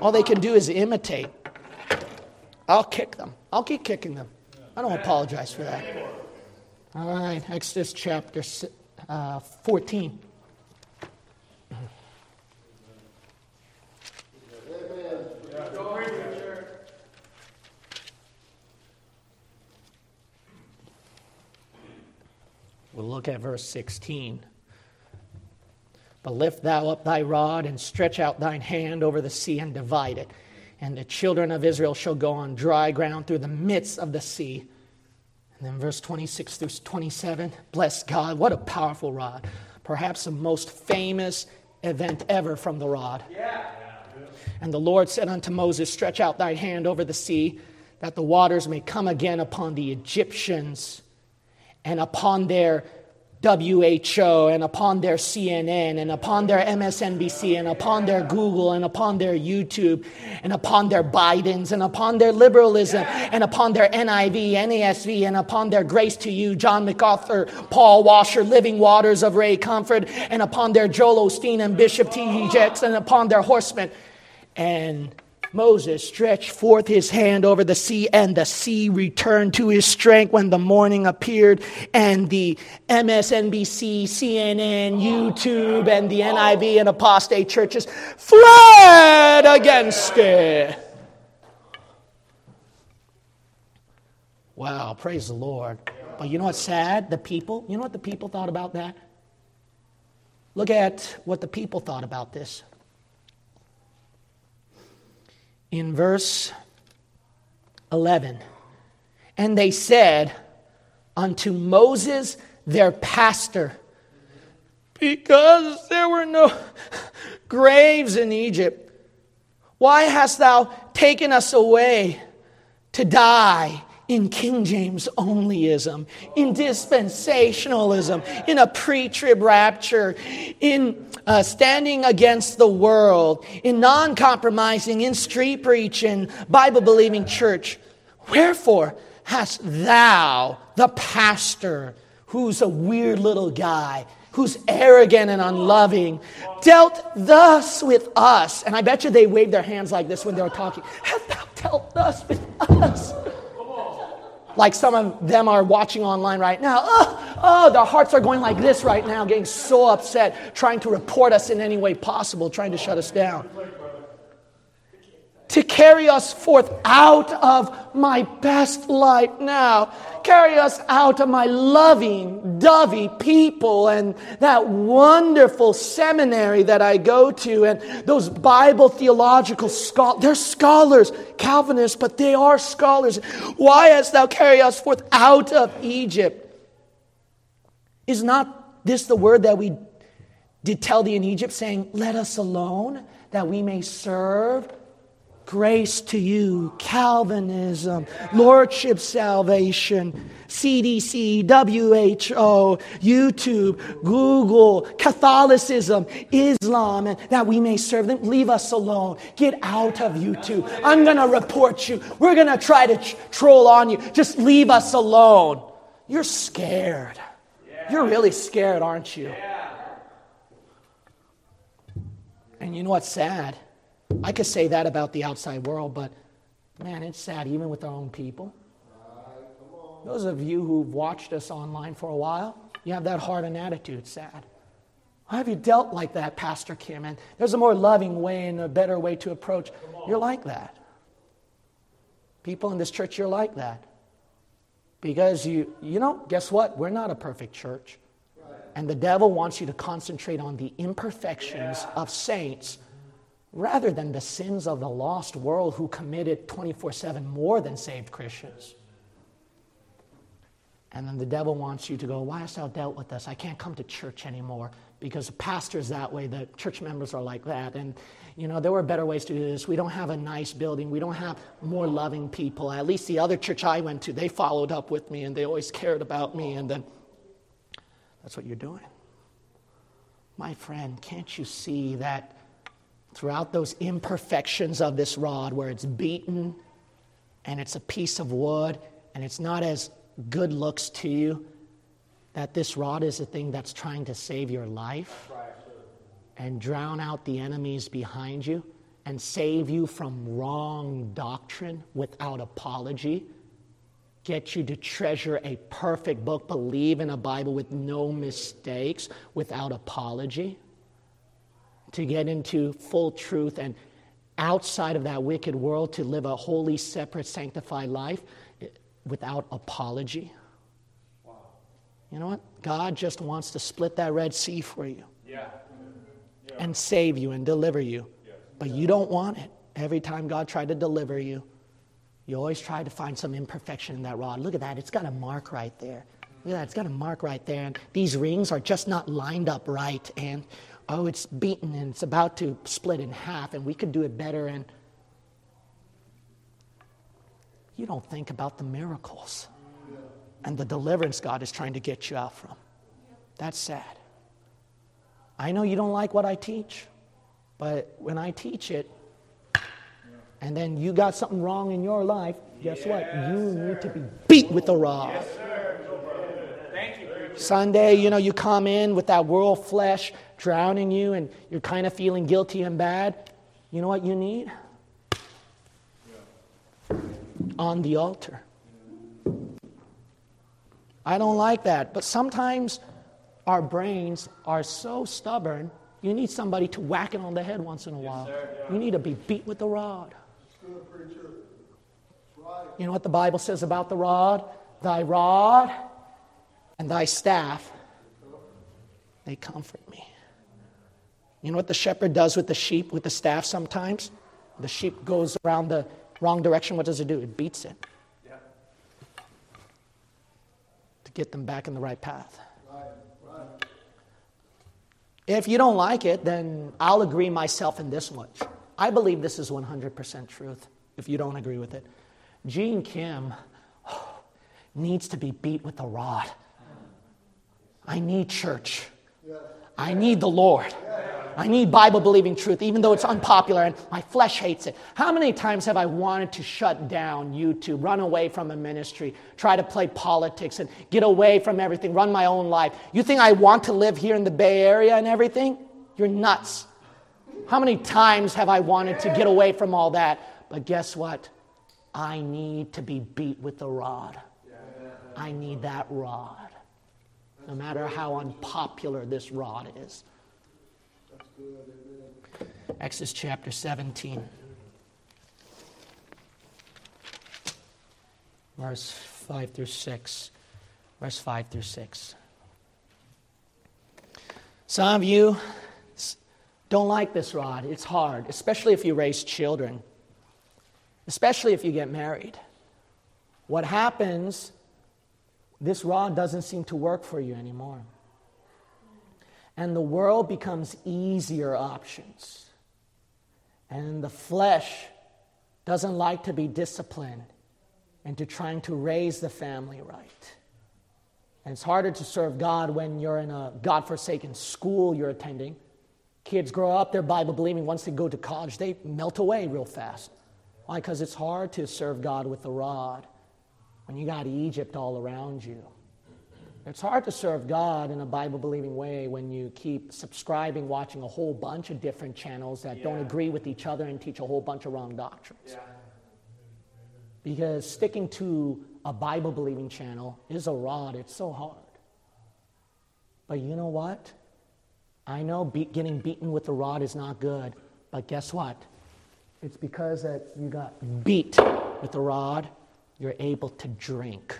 All they can do is imitate. I'll kick them. I'll keep kicking them. I don't apologize for that. All right, Exodus chapter uh, 14. We'll look at verse 16. But lift thou up thy rod and stretch out thine hand over the sea and divide it. And the children of Israel shall go on dry ground through the midst of the sea. And then verse 26 through 27. Bless God. What a powerful rod. Perhaps the most famous event ever from the rod. Yeah. And the Lord said unto Moses, Stretch out thy hand over the sea, that the waters may come again upon the Egyptians and upon their WHO and upon their CNN and upon their MSNBC and upon their Google and upon their YouTube and upon their Bidens and upon their liberalism and upon their NIV, NASV and upon their grace to you, John MacArthur, Paul Washer, Living Waters of Ray Comfort and upon their Joel Osteen and Bishop T.D. Jakes and upon their horsemen. And Moses stretched forth his hand over the sea, and the sea returned to his strength when the morning appeared, and the MSNBC, CNN, YouTube, and the NIV and apostate churches fled against it. Wow, praise the Lord. But you know what's sad? The people, you know what the people thought about that? Look at what the people thought about this in verse 11. And they said unto Moses, their pastor, because there were no (laughs) graves in Egypt, why hast thou taken us away to die in King James onlyism, in dispensationalism, in a pre trib rapture, in uh, standing against the world, in non compromising, in street preaching, Bible believing church. Wherefore hast thou, the pastor, who's a weird little guy, who's arrogant and unloving, dealt thus with us? And I bet you they waved their hands like this when they were talking. Hast thou dealt thus with us? Like some of them are watching online right now. Oh, oh, their hearts are going like this right now, getting so upset, trying to report us in any way possible, trying to shut us down to carry us forth out of my best life now. Carry us out of my loving, dovey people and that wonderful seminary that I go to and those Bible theological scholars. They're scholars, Calvinists, but they are scholars. Why hast thou carried us forth out of Egypt? Is not this the word that we did tell thee in Egypt, saying, Let us alone that we may serve Grace to you, Calvinism, Lordship Salvation, CDC, WHO, YouTube, Google, Catholicism, Islam, and that we may serve them. Leave us alone. Get out of YouTube. I'm going to report you. We're going to try to tr- troll on you. Just leave us alone. You're scared. You're really scared, aren't you? And you know what's sad? I could say that about the outside world, but man, it's sad even with our own people. Those of you who've watched us online for a while, you have that heart and attitude, sad. Why have you dealt like that, Pastor Kim? And there's a more loving way and a better way to approach. You're like that. People in this church, you're like that. Because you, you know, guess what? We're not a perfect church. And the devil wants you to concentrate on the imperfections of saints rather than the sins of the lost world who committed 24 7 more than saved Christians. And then the devil wants you to go, Why hast thou dealt with us? I can't come to church anymore because the pastor's that way, the church members are like that. And, you know, there were better ways to do this. We don't have a nice building, we don't have more loving people. At least the other church I went to, they followed up with me and they always cared about me. And then that's what you're doing. My friend, can't you see that throughout those imperfections of this rod where it's beaten and it's a piece of wood and it's not as good looks to you, that this rod is a thing that's trying to save your life and drown out the enemies behind you and save you from wrong doctrine without apology. Get you to treasure a perfect book, believe in a Bible with no mistakes, without apology to get into full truth and outside of that wicked world to live a holy, separate, sanctified life without apology. Wow. You know what? God just wants to split that Red Sea for you yeah. Yeah. and save you and deliver you. But you don't want it. Every time God tried to deliver you, you always try to find some imperfection in that rod. Look at that. It's got a mark right there. Look at that. It's got a mark right there. And these rings are just not lined up right. And oh, it's beaten and it's about to split in half, and we could do it better. And you don't think about the miracles and the deliverance God is trying to get you out from. That's sad. I know you don't like what I teach, but when I teach it, and then you got something wrong in your life, guess yes, what? You sir. need to be beat with the rod. Yes, Sunday, you know, you come in with that world flesh drowning you and you're kind of feeling guilty and bad. You know what you need? On the altar. I don't like that, but sometimes our brains are so stubborn, you need somebody to whack it on the head once in a while. Yes, you need to be beat with the rod. You know what the Bible says about the rod? Thy rod and thy staff, they comfort me. You know what the shepherd does with the sheep, with the staff sometimes? The sheep goes around the wrong direction. What does it do? It beats it to get them back in the right path. If you don't like it, then I'll agree myself in this much. I believe this is 100% truth if you don't agree with it. Gene Kim, oh, (sighs) needs to be beat with a rod. I need church. I need the Lord. I need Bible believing truth, even though it's unpopular and my flesh hates it. How many times have I wanted to shut down YouTube, run away from a ministry, try to play politics and get away from everything, run my own life? You think I want to live here in the Bay Area and everything? You're nuts. How many times have I wanted to get away from all that? But guess what? I need to be beat with the rod. I need that rod, no matter how unpopular this rod is. Exodus chapter 17, verse 5 through 6. Verse 5 through 6. Some of you don't like this rod. It's hard, especially if you raise children, especially if you get married. What happens, this rod doesn't seem to work for you anymore and the world becomes easier options. And the flesh doesn't like to be disciplined into trying to raise the family right. And it's harder to serve God when you're in a God forsaken school you're attending. Kids grow up, they're Bible believing. Once they go to college, they melt away real fast. Why? Because it's hard to serve God with the rod when you got Egypt all around you. It's hard to serve God in a Bible believing way when you keep subscribing, watching a whole bunch of different channels that yeah. don't agree with each other and teach a whole bunch of wrong doctrines. Yeah. Because sticking to a Bible believing channel is a rod, it's so hard. But you know what? I know be- getting beaten with the rod is not good, but guess what? It's because that you got beat with the rod, you're able to drink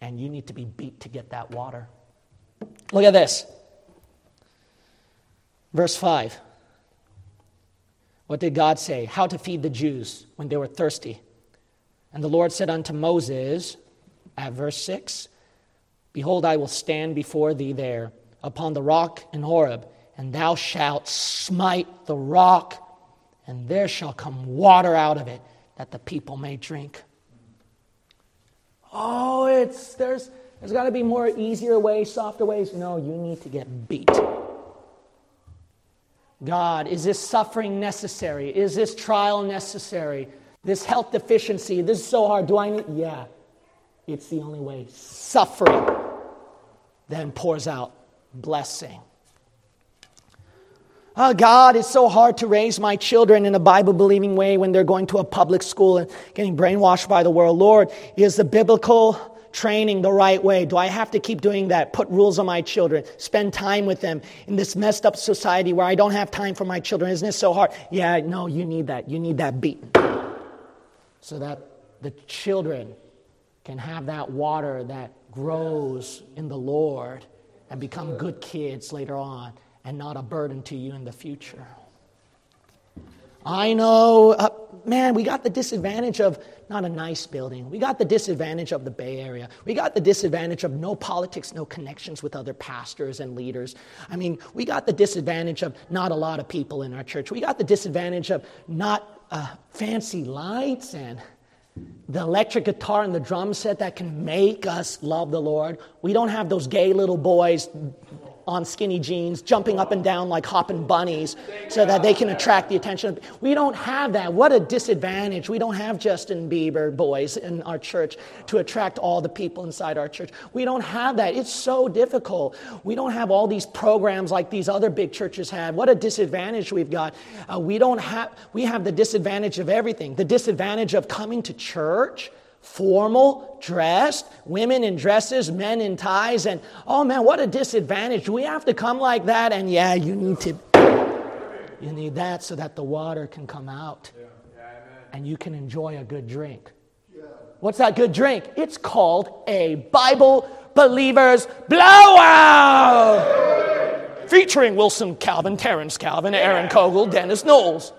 and you need to be beat to get that water. Look at this. Verse 5. What did God say? How to feed the Jews when they were thirsty. And the Lord said unto Moses, at verse 6, Behold, I will stand before thee there upon the rock in Horeb, and thou shalt smite the rock, and there shall come water out of it, that the people may drink. Oh, it's there's there's got to be more easier ways, softer ways. No, you need to get beat. God, is this suffering necessary? Is this trial necessary? This health deficiency, this is so hard. Do I need? Yeah, it's the only way. Suffering then pours out blessing. Oh, God, it's so hard to raise my children in a Bible believing way when they're going to a public school and getting brainwashed by the world. Lord, is the biblical training the right way? Do I have to keep doing that? Put rules on my children, spend time with them in this messed up society where I don't have time for my children. Isn't it so hard? Yeah, no, you need that. You need that beat so that the children can have that water that grows in the Lord and become good kids later on and not a burden to you in the future. I know, uh, man, we got the disadvantage of not a nice building. We got the disadvantage of the Bay Area. We got the disadvantage of no politics, no connections with other pastors and leaders. I mean, we got the disadvantage of not a lot of people in our church. We got the disadvantage of not uh, fancy lights and the electric guitar and the drum set that can make us love the Lord. We don't have those gay little boys on skinny jeans, jumping up and down like hopping bunnies so that they can attract the attention. We don't have that. What a disadvantage. We don't have Justin Bieber boys in our church to attract all the people inside our church. We don't have that. It's so difficult. We don't have all these programs like these other big churches have. What a disadvantage we've got. Uh, we don't have, we have the disadvantage of everything. The disadvantage of coming to church formal, dressed, women in dresses, men in ties, and oh man, what a disadvantage. We have to come like that, and yeah, you need to. You need that so that the water can come out and you can enjoy a good drink. What's that good drink? It's called a Bible Believers Blowout! Featuring Wilson Calvin, Terrence Calvin, Aaron Kogel, Dennis Knowles.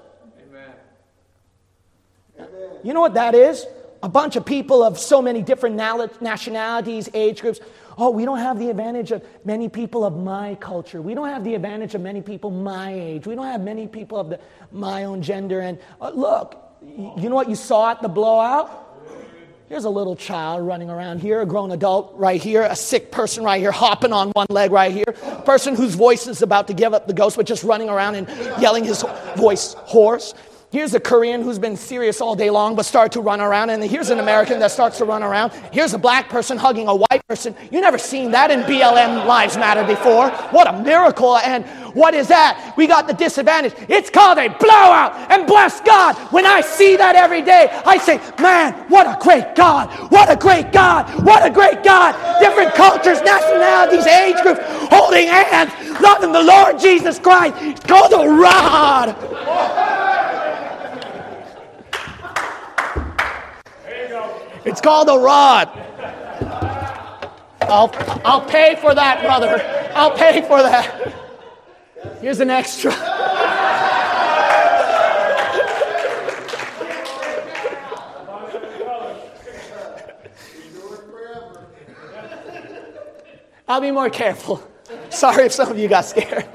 You know what that is? A bunch of people of so many different nationalities, age groups. Oh, we don't have the advantage of many people of my culture. We don't have the advantage of many people my age. We don't have many people of the, my own gender. And uh, look, you know what you saw at the blowout? Here's a little child running around here, a grown adult right here, a sick person right here, hopping on one leg right here, a person whose voice is about to give up the ghost, but just running around and yelling his voice hoarse. Here's a Korean who's been serious all day long but started to run around. And here's an American that starts to run around. Here's a black person hugging a white person. You never seen that in BLM Lives Matter before. What a miracle. And what is that? We got the disadvantage. It's called a blowout. And bless God, when I see that every day, I say, man, what a great God. What a great God. What a great God. Different cultures, nationalities, age groups, holding hands, loving the Lord Jesus Christ. Called a rod. It's called a rod. I'll, I'll pay for that, brother. I'll pay for that. Here's an extra. I'll be more careful. Sorry if some of you got scared.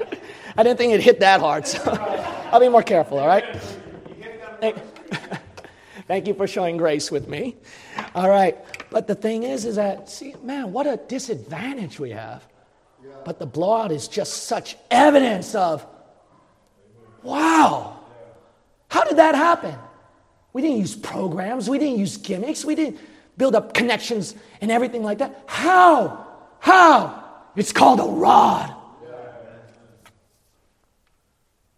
I didn't think it hit that hard, so I'll be more careful, all right? Thank you for showing grace with me. All right. But the thing is, is that, see, man, what a disadvantage we have. But the blowout is just such evidence of, wow, how did that happen? We didn't use programs, we didn't use gimmicks, we didn't build up connections and everything like that. How? How? It's called a rod.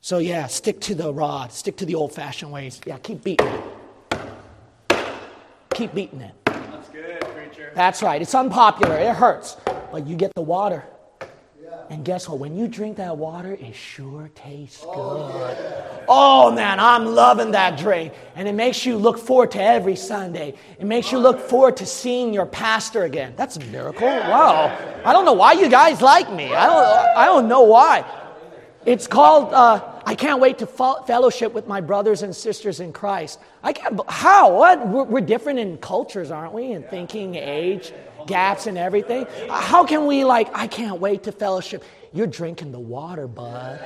So, yeah, stick to the rod, stick to the old fashioned ways. Yeah, keep beating it. Keep beating it. That's good, preacher. That's right. It's unpopular. It hurts. But you get the water. And guess what? When you drink that water, it sure tastes good. Oh man, I'm loving that drink. And it makes you look forward to every Sunday. It makes you look forward to seeing your pastor again. That's a miracle. Wow. I don't know why you guys like me. I don't, I don't know why. It's called, uh, I can't wait to fellowship with my brothers and sisters in Christ. I can't, how? What? We're, we're different in cultures, aren't we? In thinking, age, gaps, and everything. How can we, like, I can't wait to fellowship? You're drinking the water, bud.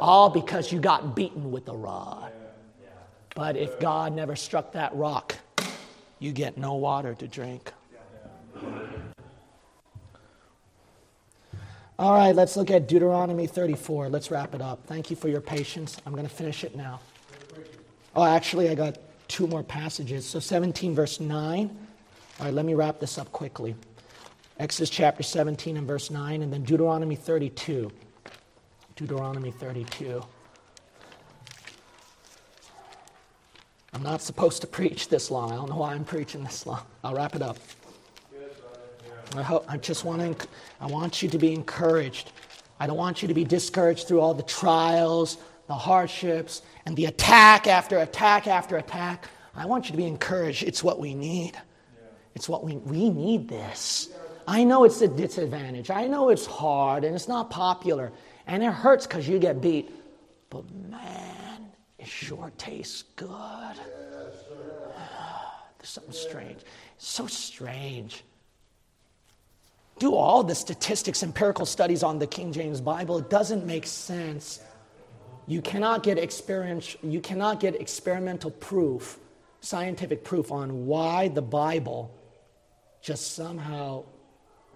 All because you got beaten with a rod. But if God never struck that rock, you get no water to drink. All right, let's look at Deuteronomy 34. Let's wrap it up. Thank you for your patience. I'm going to finish it now. Oh, actually, I got two more passages. So 17, verse 9. All right, let me wrap this up quickly. Exodus chapter 17 and verse 9, and then Deuteronomy 32. Deuteronomy 32. I'm not supposed to (laughs) preach this long. I don't know why I'm preaching this long. I'll wrap it up. I, hope, I just want to, I want you to be encouraged. I don't want you to be discouraged through all the trials, the hardships, and the attack after attack after attack. I want you to be encouraged. It's what we need. It's what we, we need this. I know it's a disadvantage. I know it's hard and it's not popular and it hurts because you get beat. But man, it sure tastes good. (sighs) There's something strange. It's so strange do all the statistics, empirical studies on the King James Bible. It doesn't make sense. You cannot get experience, you cannot get experimental proof, scientific proof on why the Bible just somehow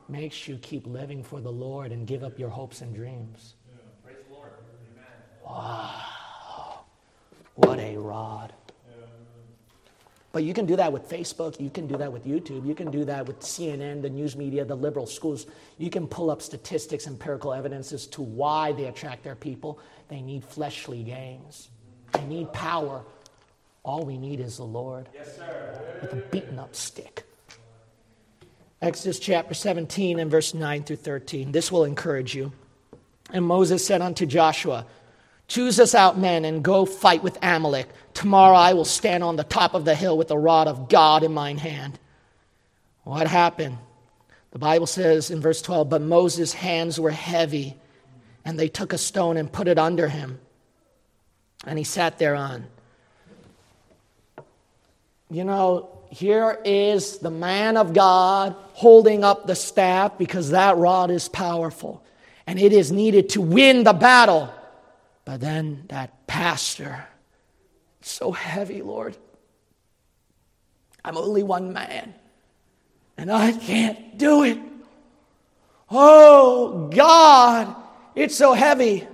makes you keep living for the Lord and give up your hopes and dreams. praise the Yeah. Wow. What a rod. But you can do that with Facebook, you can do that with YouTube, you can do that with CNN, the news media, the liberal schools. You can pull up statistics, empirical evidence as to why they attract their people. They need fleshly gains, they need power. All we need is the Lord yes, with a beaten up stick. Exodus chapter 17 and verse 9 through 13. This will encourage you. And Moses said unto Joshua, Choose us out men and go fight with Amalek. Tomorrow I will stand on the top of the hill with the rod of God in mine hand. What happened? The Bible says in verse 12, But Moses' hands were heavy, and they took a stone and put it under him, and he sat thereon. You know, here is the man of God holding up the staff because that rod is powerful, and it is needed to win the battle. But then that pastor, so heavy, Lord. I'm only one man, and I can't do it. Oh, God, it's so heavy.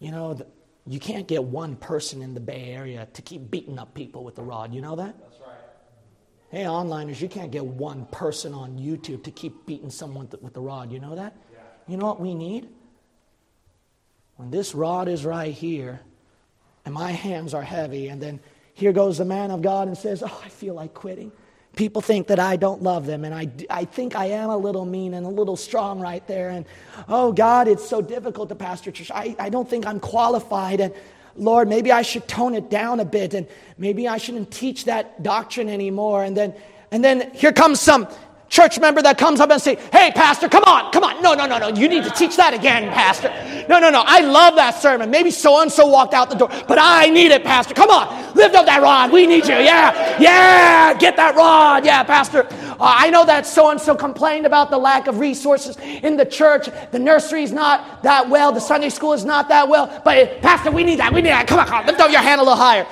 You know, you can't get one person in the Bay Area to keep beating up people with the rod. You know that? That's right. Hey, onliners, you can't get one person on YouTube to keep beating someone with the rod. You know that? Yeah. You know what we need? When this rod is right here, and my hands are heavy, and then here goes the man of God and says, Oh, I feel like quitting. People think that I don't love them, and I, I think I am a little mean and a little strong right there. And oh, God, it's so difficult to pastor church. I, I don't think I'm qualified. And Lord, maybe I should tone it down a bit, and maybe I shouldn't teach that doctrine anymore. And then, and then here comes some church member that comes up and say, "Hey, pastor, come on, come on, no, no, no, no, you need to teach that again, pastor. No, no, no, I love that sermon. Maybe so and so walked out the door, but I need it, pastor. Come on, lift up that rod. We need you. Yeah, yeah, get that rod. Yeah, pastor. Uh, I know that so and so complained about the lack of resources in the church. The nursery is not that well. The Sunday school is not that well. But pastor, we need that. We need that. Come on, come on, lift up your hand a little higher."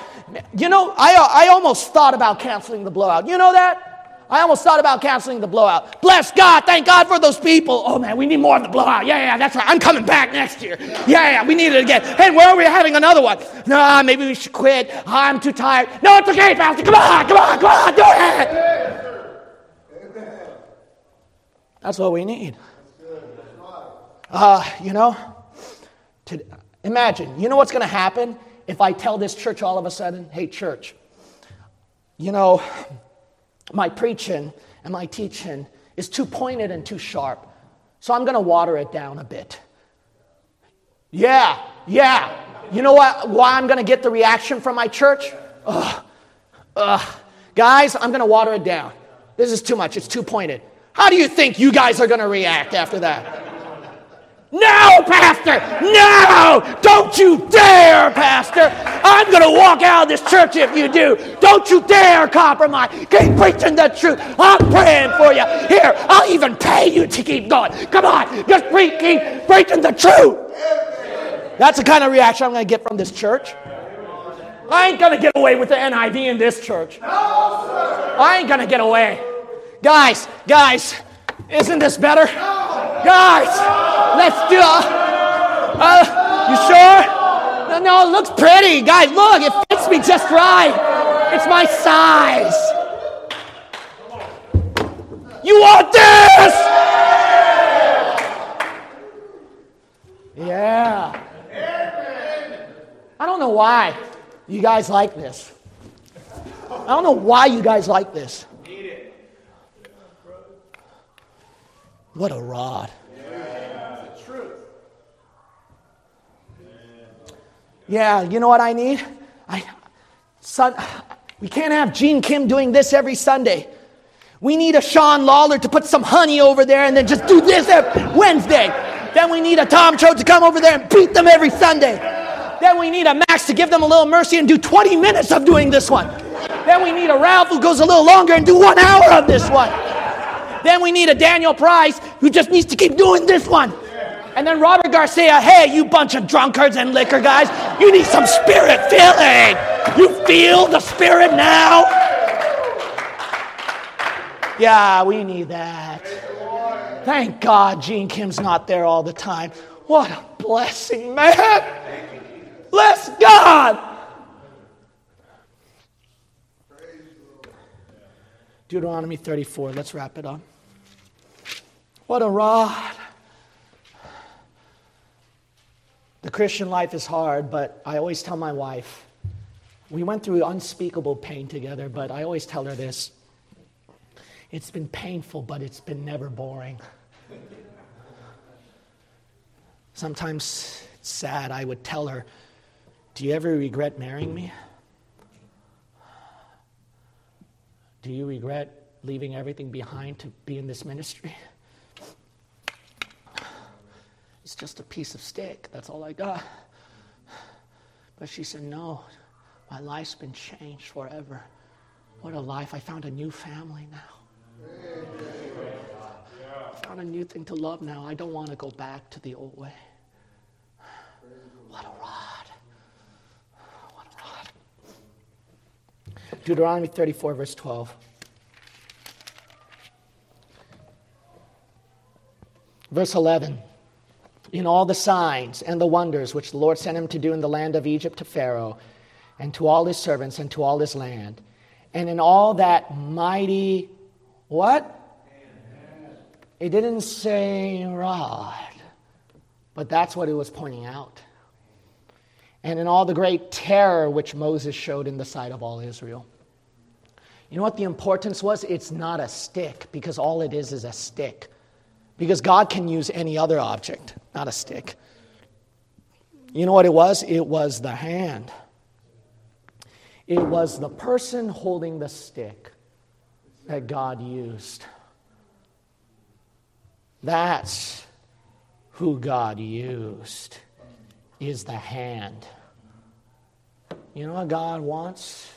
You know, I, I almost thought about canceling the blowout. You know that? I almost thought about canceling the blowout. Bless God. Thank God for those people. Oh, man, we need more of the blowout. Yeah, yeah, that's right. I'm coming back next year. Yeah, yeah, we need it again. Hey, where are we having another one? No, maybe we should quit. I'm too tired. No, it's okay, Pastor. Come on, come on, come on, do it. That's what we need. Uh, you know, to, imagine, you know what's going to happen if I tell this church all of a sudden, hey, church, you know, my preaching and my teaching is too pointed and too sharp. So I'm going to water it down a bit. Yeah, yeah. You know what? Why I'm going to get the reaction from my church? Ugh, ugh. Guys, I'm going to water it down. This is too much. It's too pointed. How do you think you guys are going to react after that? No, Pastor! No! Don't you dare, Pastor! I'm going to walk out of this church if you do. Don't you dare compromise. Keep preaching the truth. I'm praying for you. Here, I'll even pay you to keep going. Come on, just keep preaching the truth. That's the kind of reaction I'm going to get from this church. I ain't going to get away with the NIV in this church. I ain't going to get away. Guys, guys, isn't this better? Guys, let's do it. Uh, you sure? No, no, it looks pretty. Guys, look, it fits me just right. It's my size. You want this? Yeah. I don't know why you guys like this. I don't know why you guys like this. What a rod. Yeah, you know what I need? I, son, we can't have Gene Kim doing this every Sunday. We need a Sean Lawler to put some honey over there and then just do this every Wednesday. Then we need a Tom Cho to come over there and beat them every Sunday. Then we need a Max to give them a little mercy and do 20 minutes of doing this one. Then we need a Ralph who goes a little longer and do one hour of this one. Then we need a Daniel Price who just needs to keep doing this one. And then Robert Garcia, hey, you bunch of drunkards and liquor guys, you need some spirit filling. You feel the spirit now? Yeah, we need that. Thank God Gene Kim's not there all the time. What a blessing, man. Bless God. Deuteronomy 34, let's wrap it up. What a rod. The Christian life is hard, but I always tell my wife, we went through unspeakable pain together, but I always tell her this it's been painful, but it's been never boring. Sometimes it's sad. I would tell her, Do you ever regret marrying me? Do you regret leaving everything behind to be in this ministry? It's just a piece of steak. That's all I got. But she said, No, my life's been changed forever. What a life. I found a new family now. I found a new thing to love now. I don't want to go back to the old way. What a rod. What a rod. Deuteronomy 34, verse 12. Verse 11. In all the signs and the wonders which the Lord sent him to do in the land of Egypt to Pharaoh, and to all his servants, and to all his land, and in all that mighty, what? It didn't say rod, but that's what it was pointing out. And in all the great terror which Moses showed in the sight of all Israel. You know what the importance was? It's not a stick, because all it is is a stick. Because God can use any other object, not a stick. You know what it was? It was the hand. It was the person holding the stick that God used. That's who God used, is the hand. You know what God wants?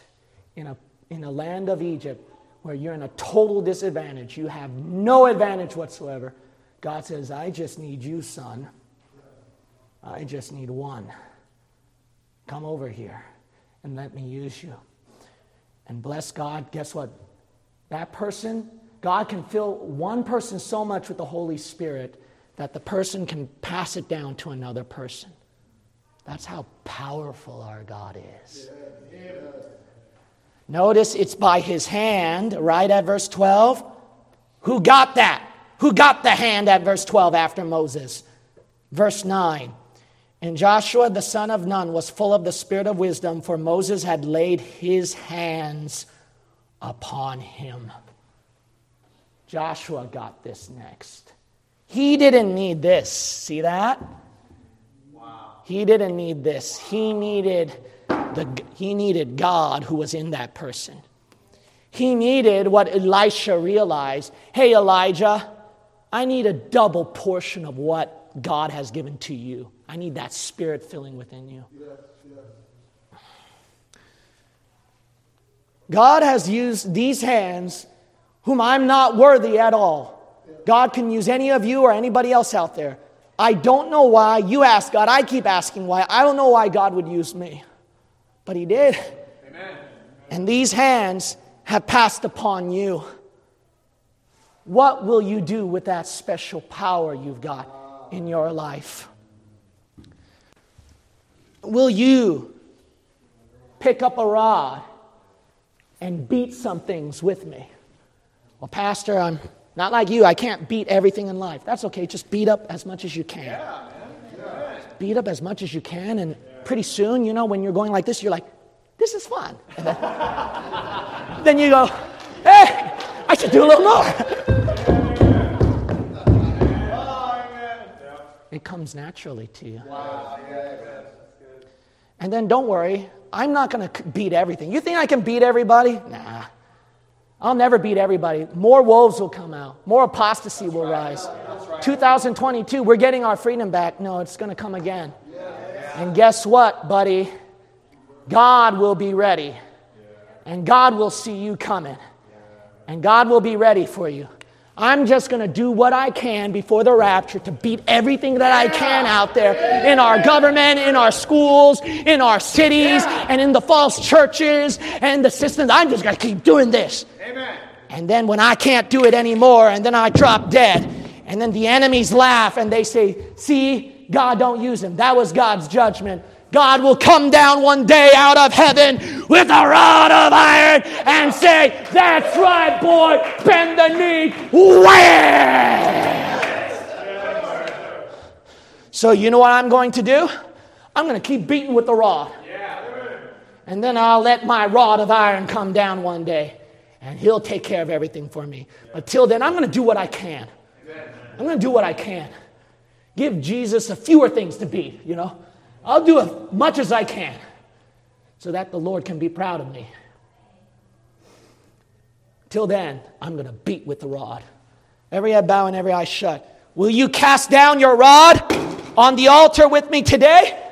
In a, in a land of Egypt where you're in a total disadvantage, you have no advantage whatsoever. God says, I just need you, son. I just need one. Come over here and let me use you. And bless God, guess what? That person, God can fill one person so much with the Holy Spirit that the person can pass it down to another person. That's how powerful our God is. Notice it's by his hand, right at verse 12. Who got that? Who got the hand at verse 12 after Moses? Verse 9. And Joshua the son of Nun was full of the spirit of wisdom, for Moses had laid his hands upon him. Joshua got this next. He didn't need this. See that? Wow. He didn't need this. He needed the he needed God who was in that person. He needed what Elisha realized. Hey Elijah, I need a double portion of what God has given to you. I need that spirit filling within you. Yes, yes. God has used these hands, whom I'm not worthy at all. God can use any of you or anybody else out there. I don't know why. You ask God. I keep asking why. I don't know why God would use me. But He did. Amen. And these hands have passed upon you. What will you do with that special power you've got in your life? Will you pick up a rod and beat some things with me? Well, Pastor, I'm not like you. I can't beat everything in life. That's okay. Just beat up as much as you can. Yeah, yeah. Beat up as much as you can, and pretty soon, you know, when you're going like this, you're like, this is fun. Then, (laughs) then you go, hey, I should do a little more. It comes naturally to you. And then don't worry, I'm not going to beat everything. You think I can beat everybody? Nah. I'll never beat everybody. More wolves will come out. More apostasy will rise. 2022, we're getting our freedom back. No, it's going to come again. And guess what, buddy? God will be ready. And God will see you coming. And God will be ready for you. I'm just going to do what I can before the rapture to beat everything that I can out there in our government, in our schools, in our cities, and in the false churches and the systems. I'm just going to keep doing this. Amen. And then when I can't do it anymore, and then I drop dead, and then the enemies laugh and they say, See, God don't use him. That was God's judgment. God will come down one day out of heaven with a rod of iron and say, That's right, boy, bend the knee. So, you know what I'm going to do? I'm going to keep beating with the rod. And then I'll let my rod of iron come down one day and he'll take care of everything for me. But till then, I'm going to do what I can. I'm going to do what I can. Give Jesus a fewer things to beat, you know. I'll do as much as I can so that the Lord can be proud of me. Till then, I'm going to beat with the rod. Every head bow and every eye shut. Will you cast down your rod on the altar with me today?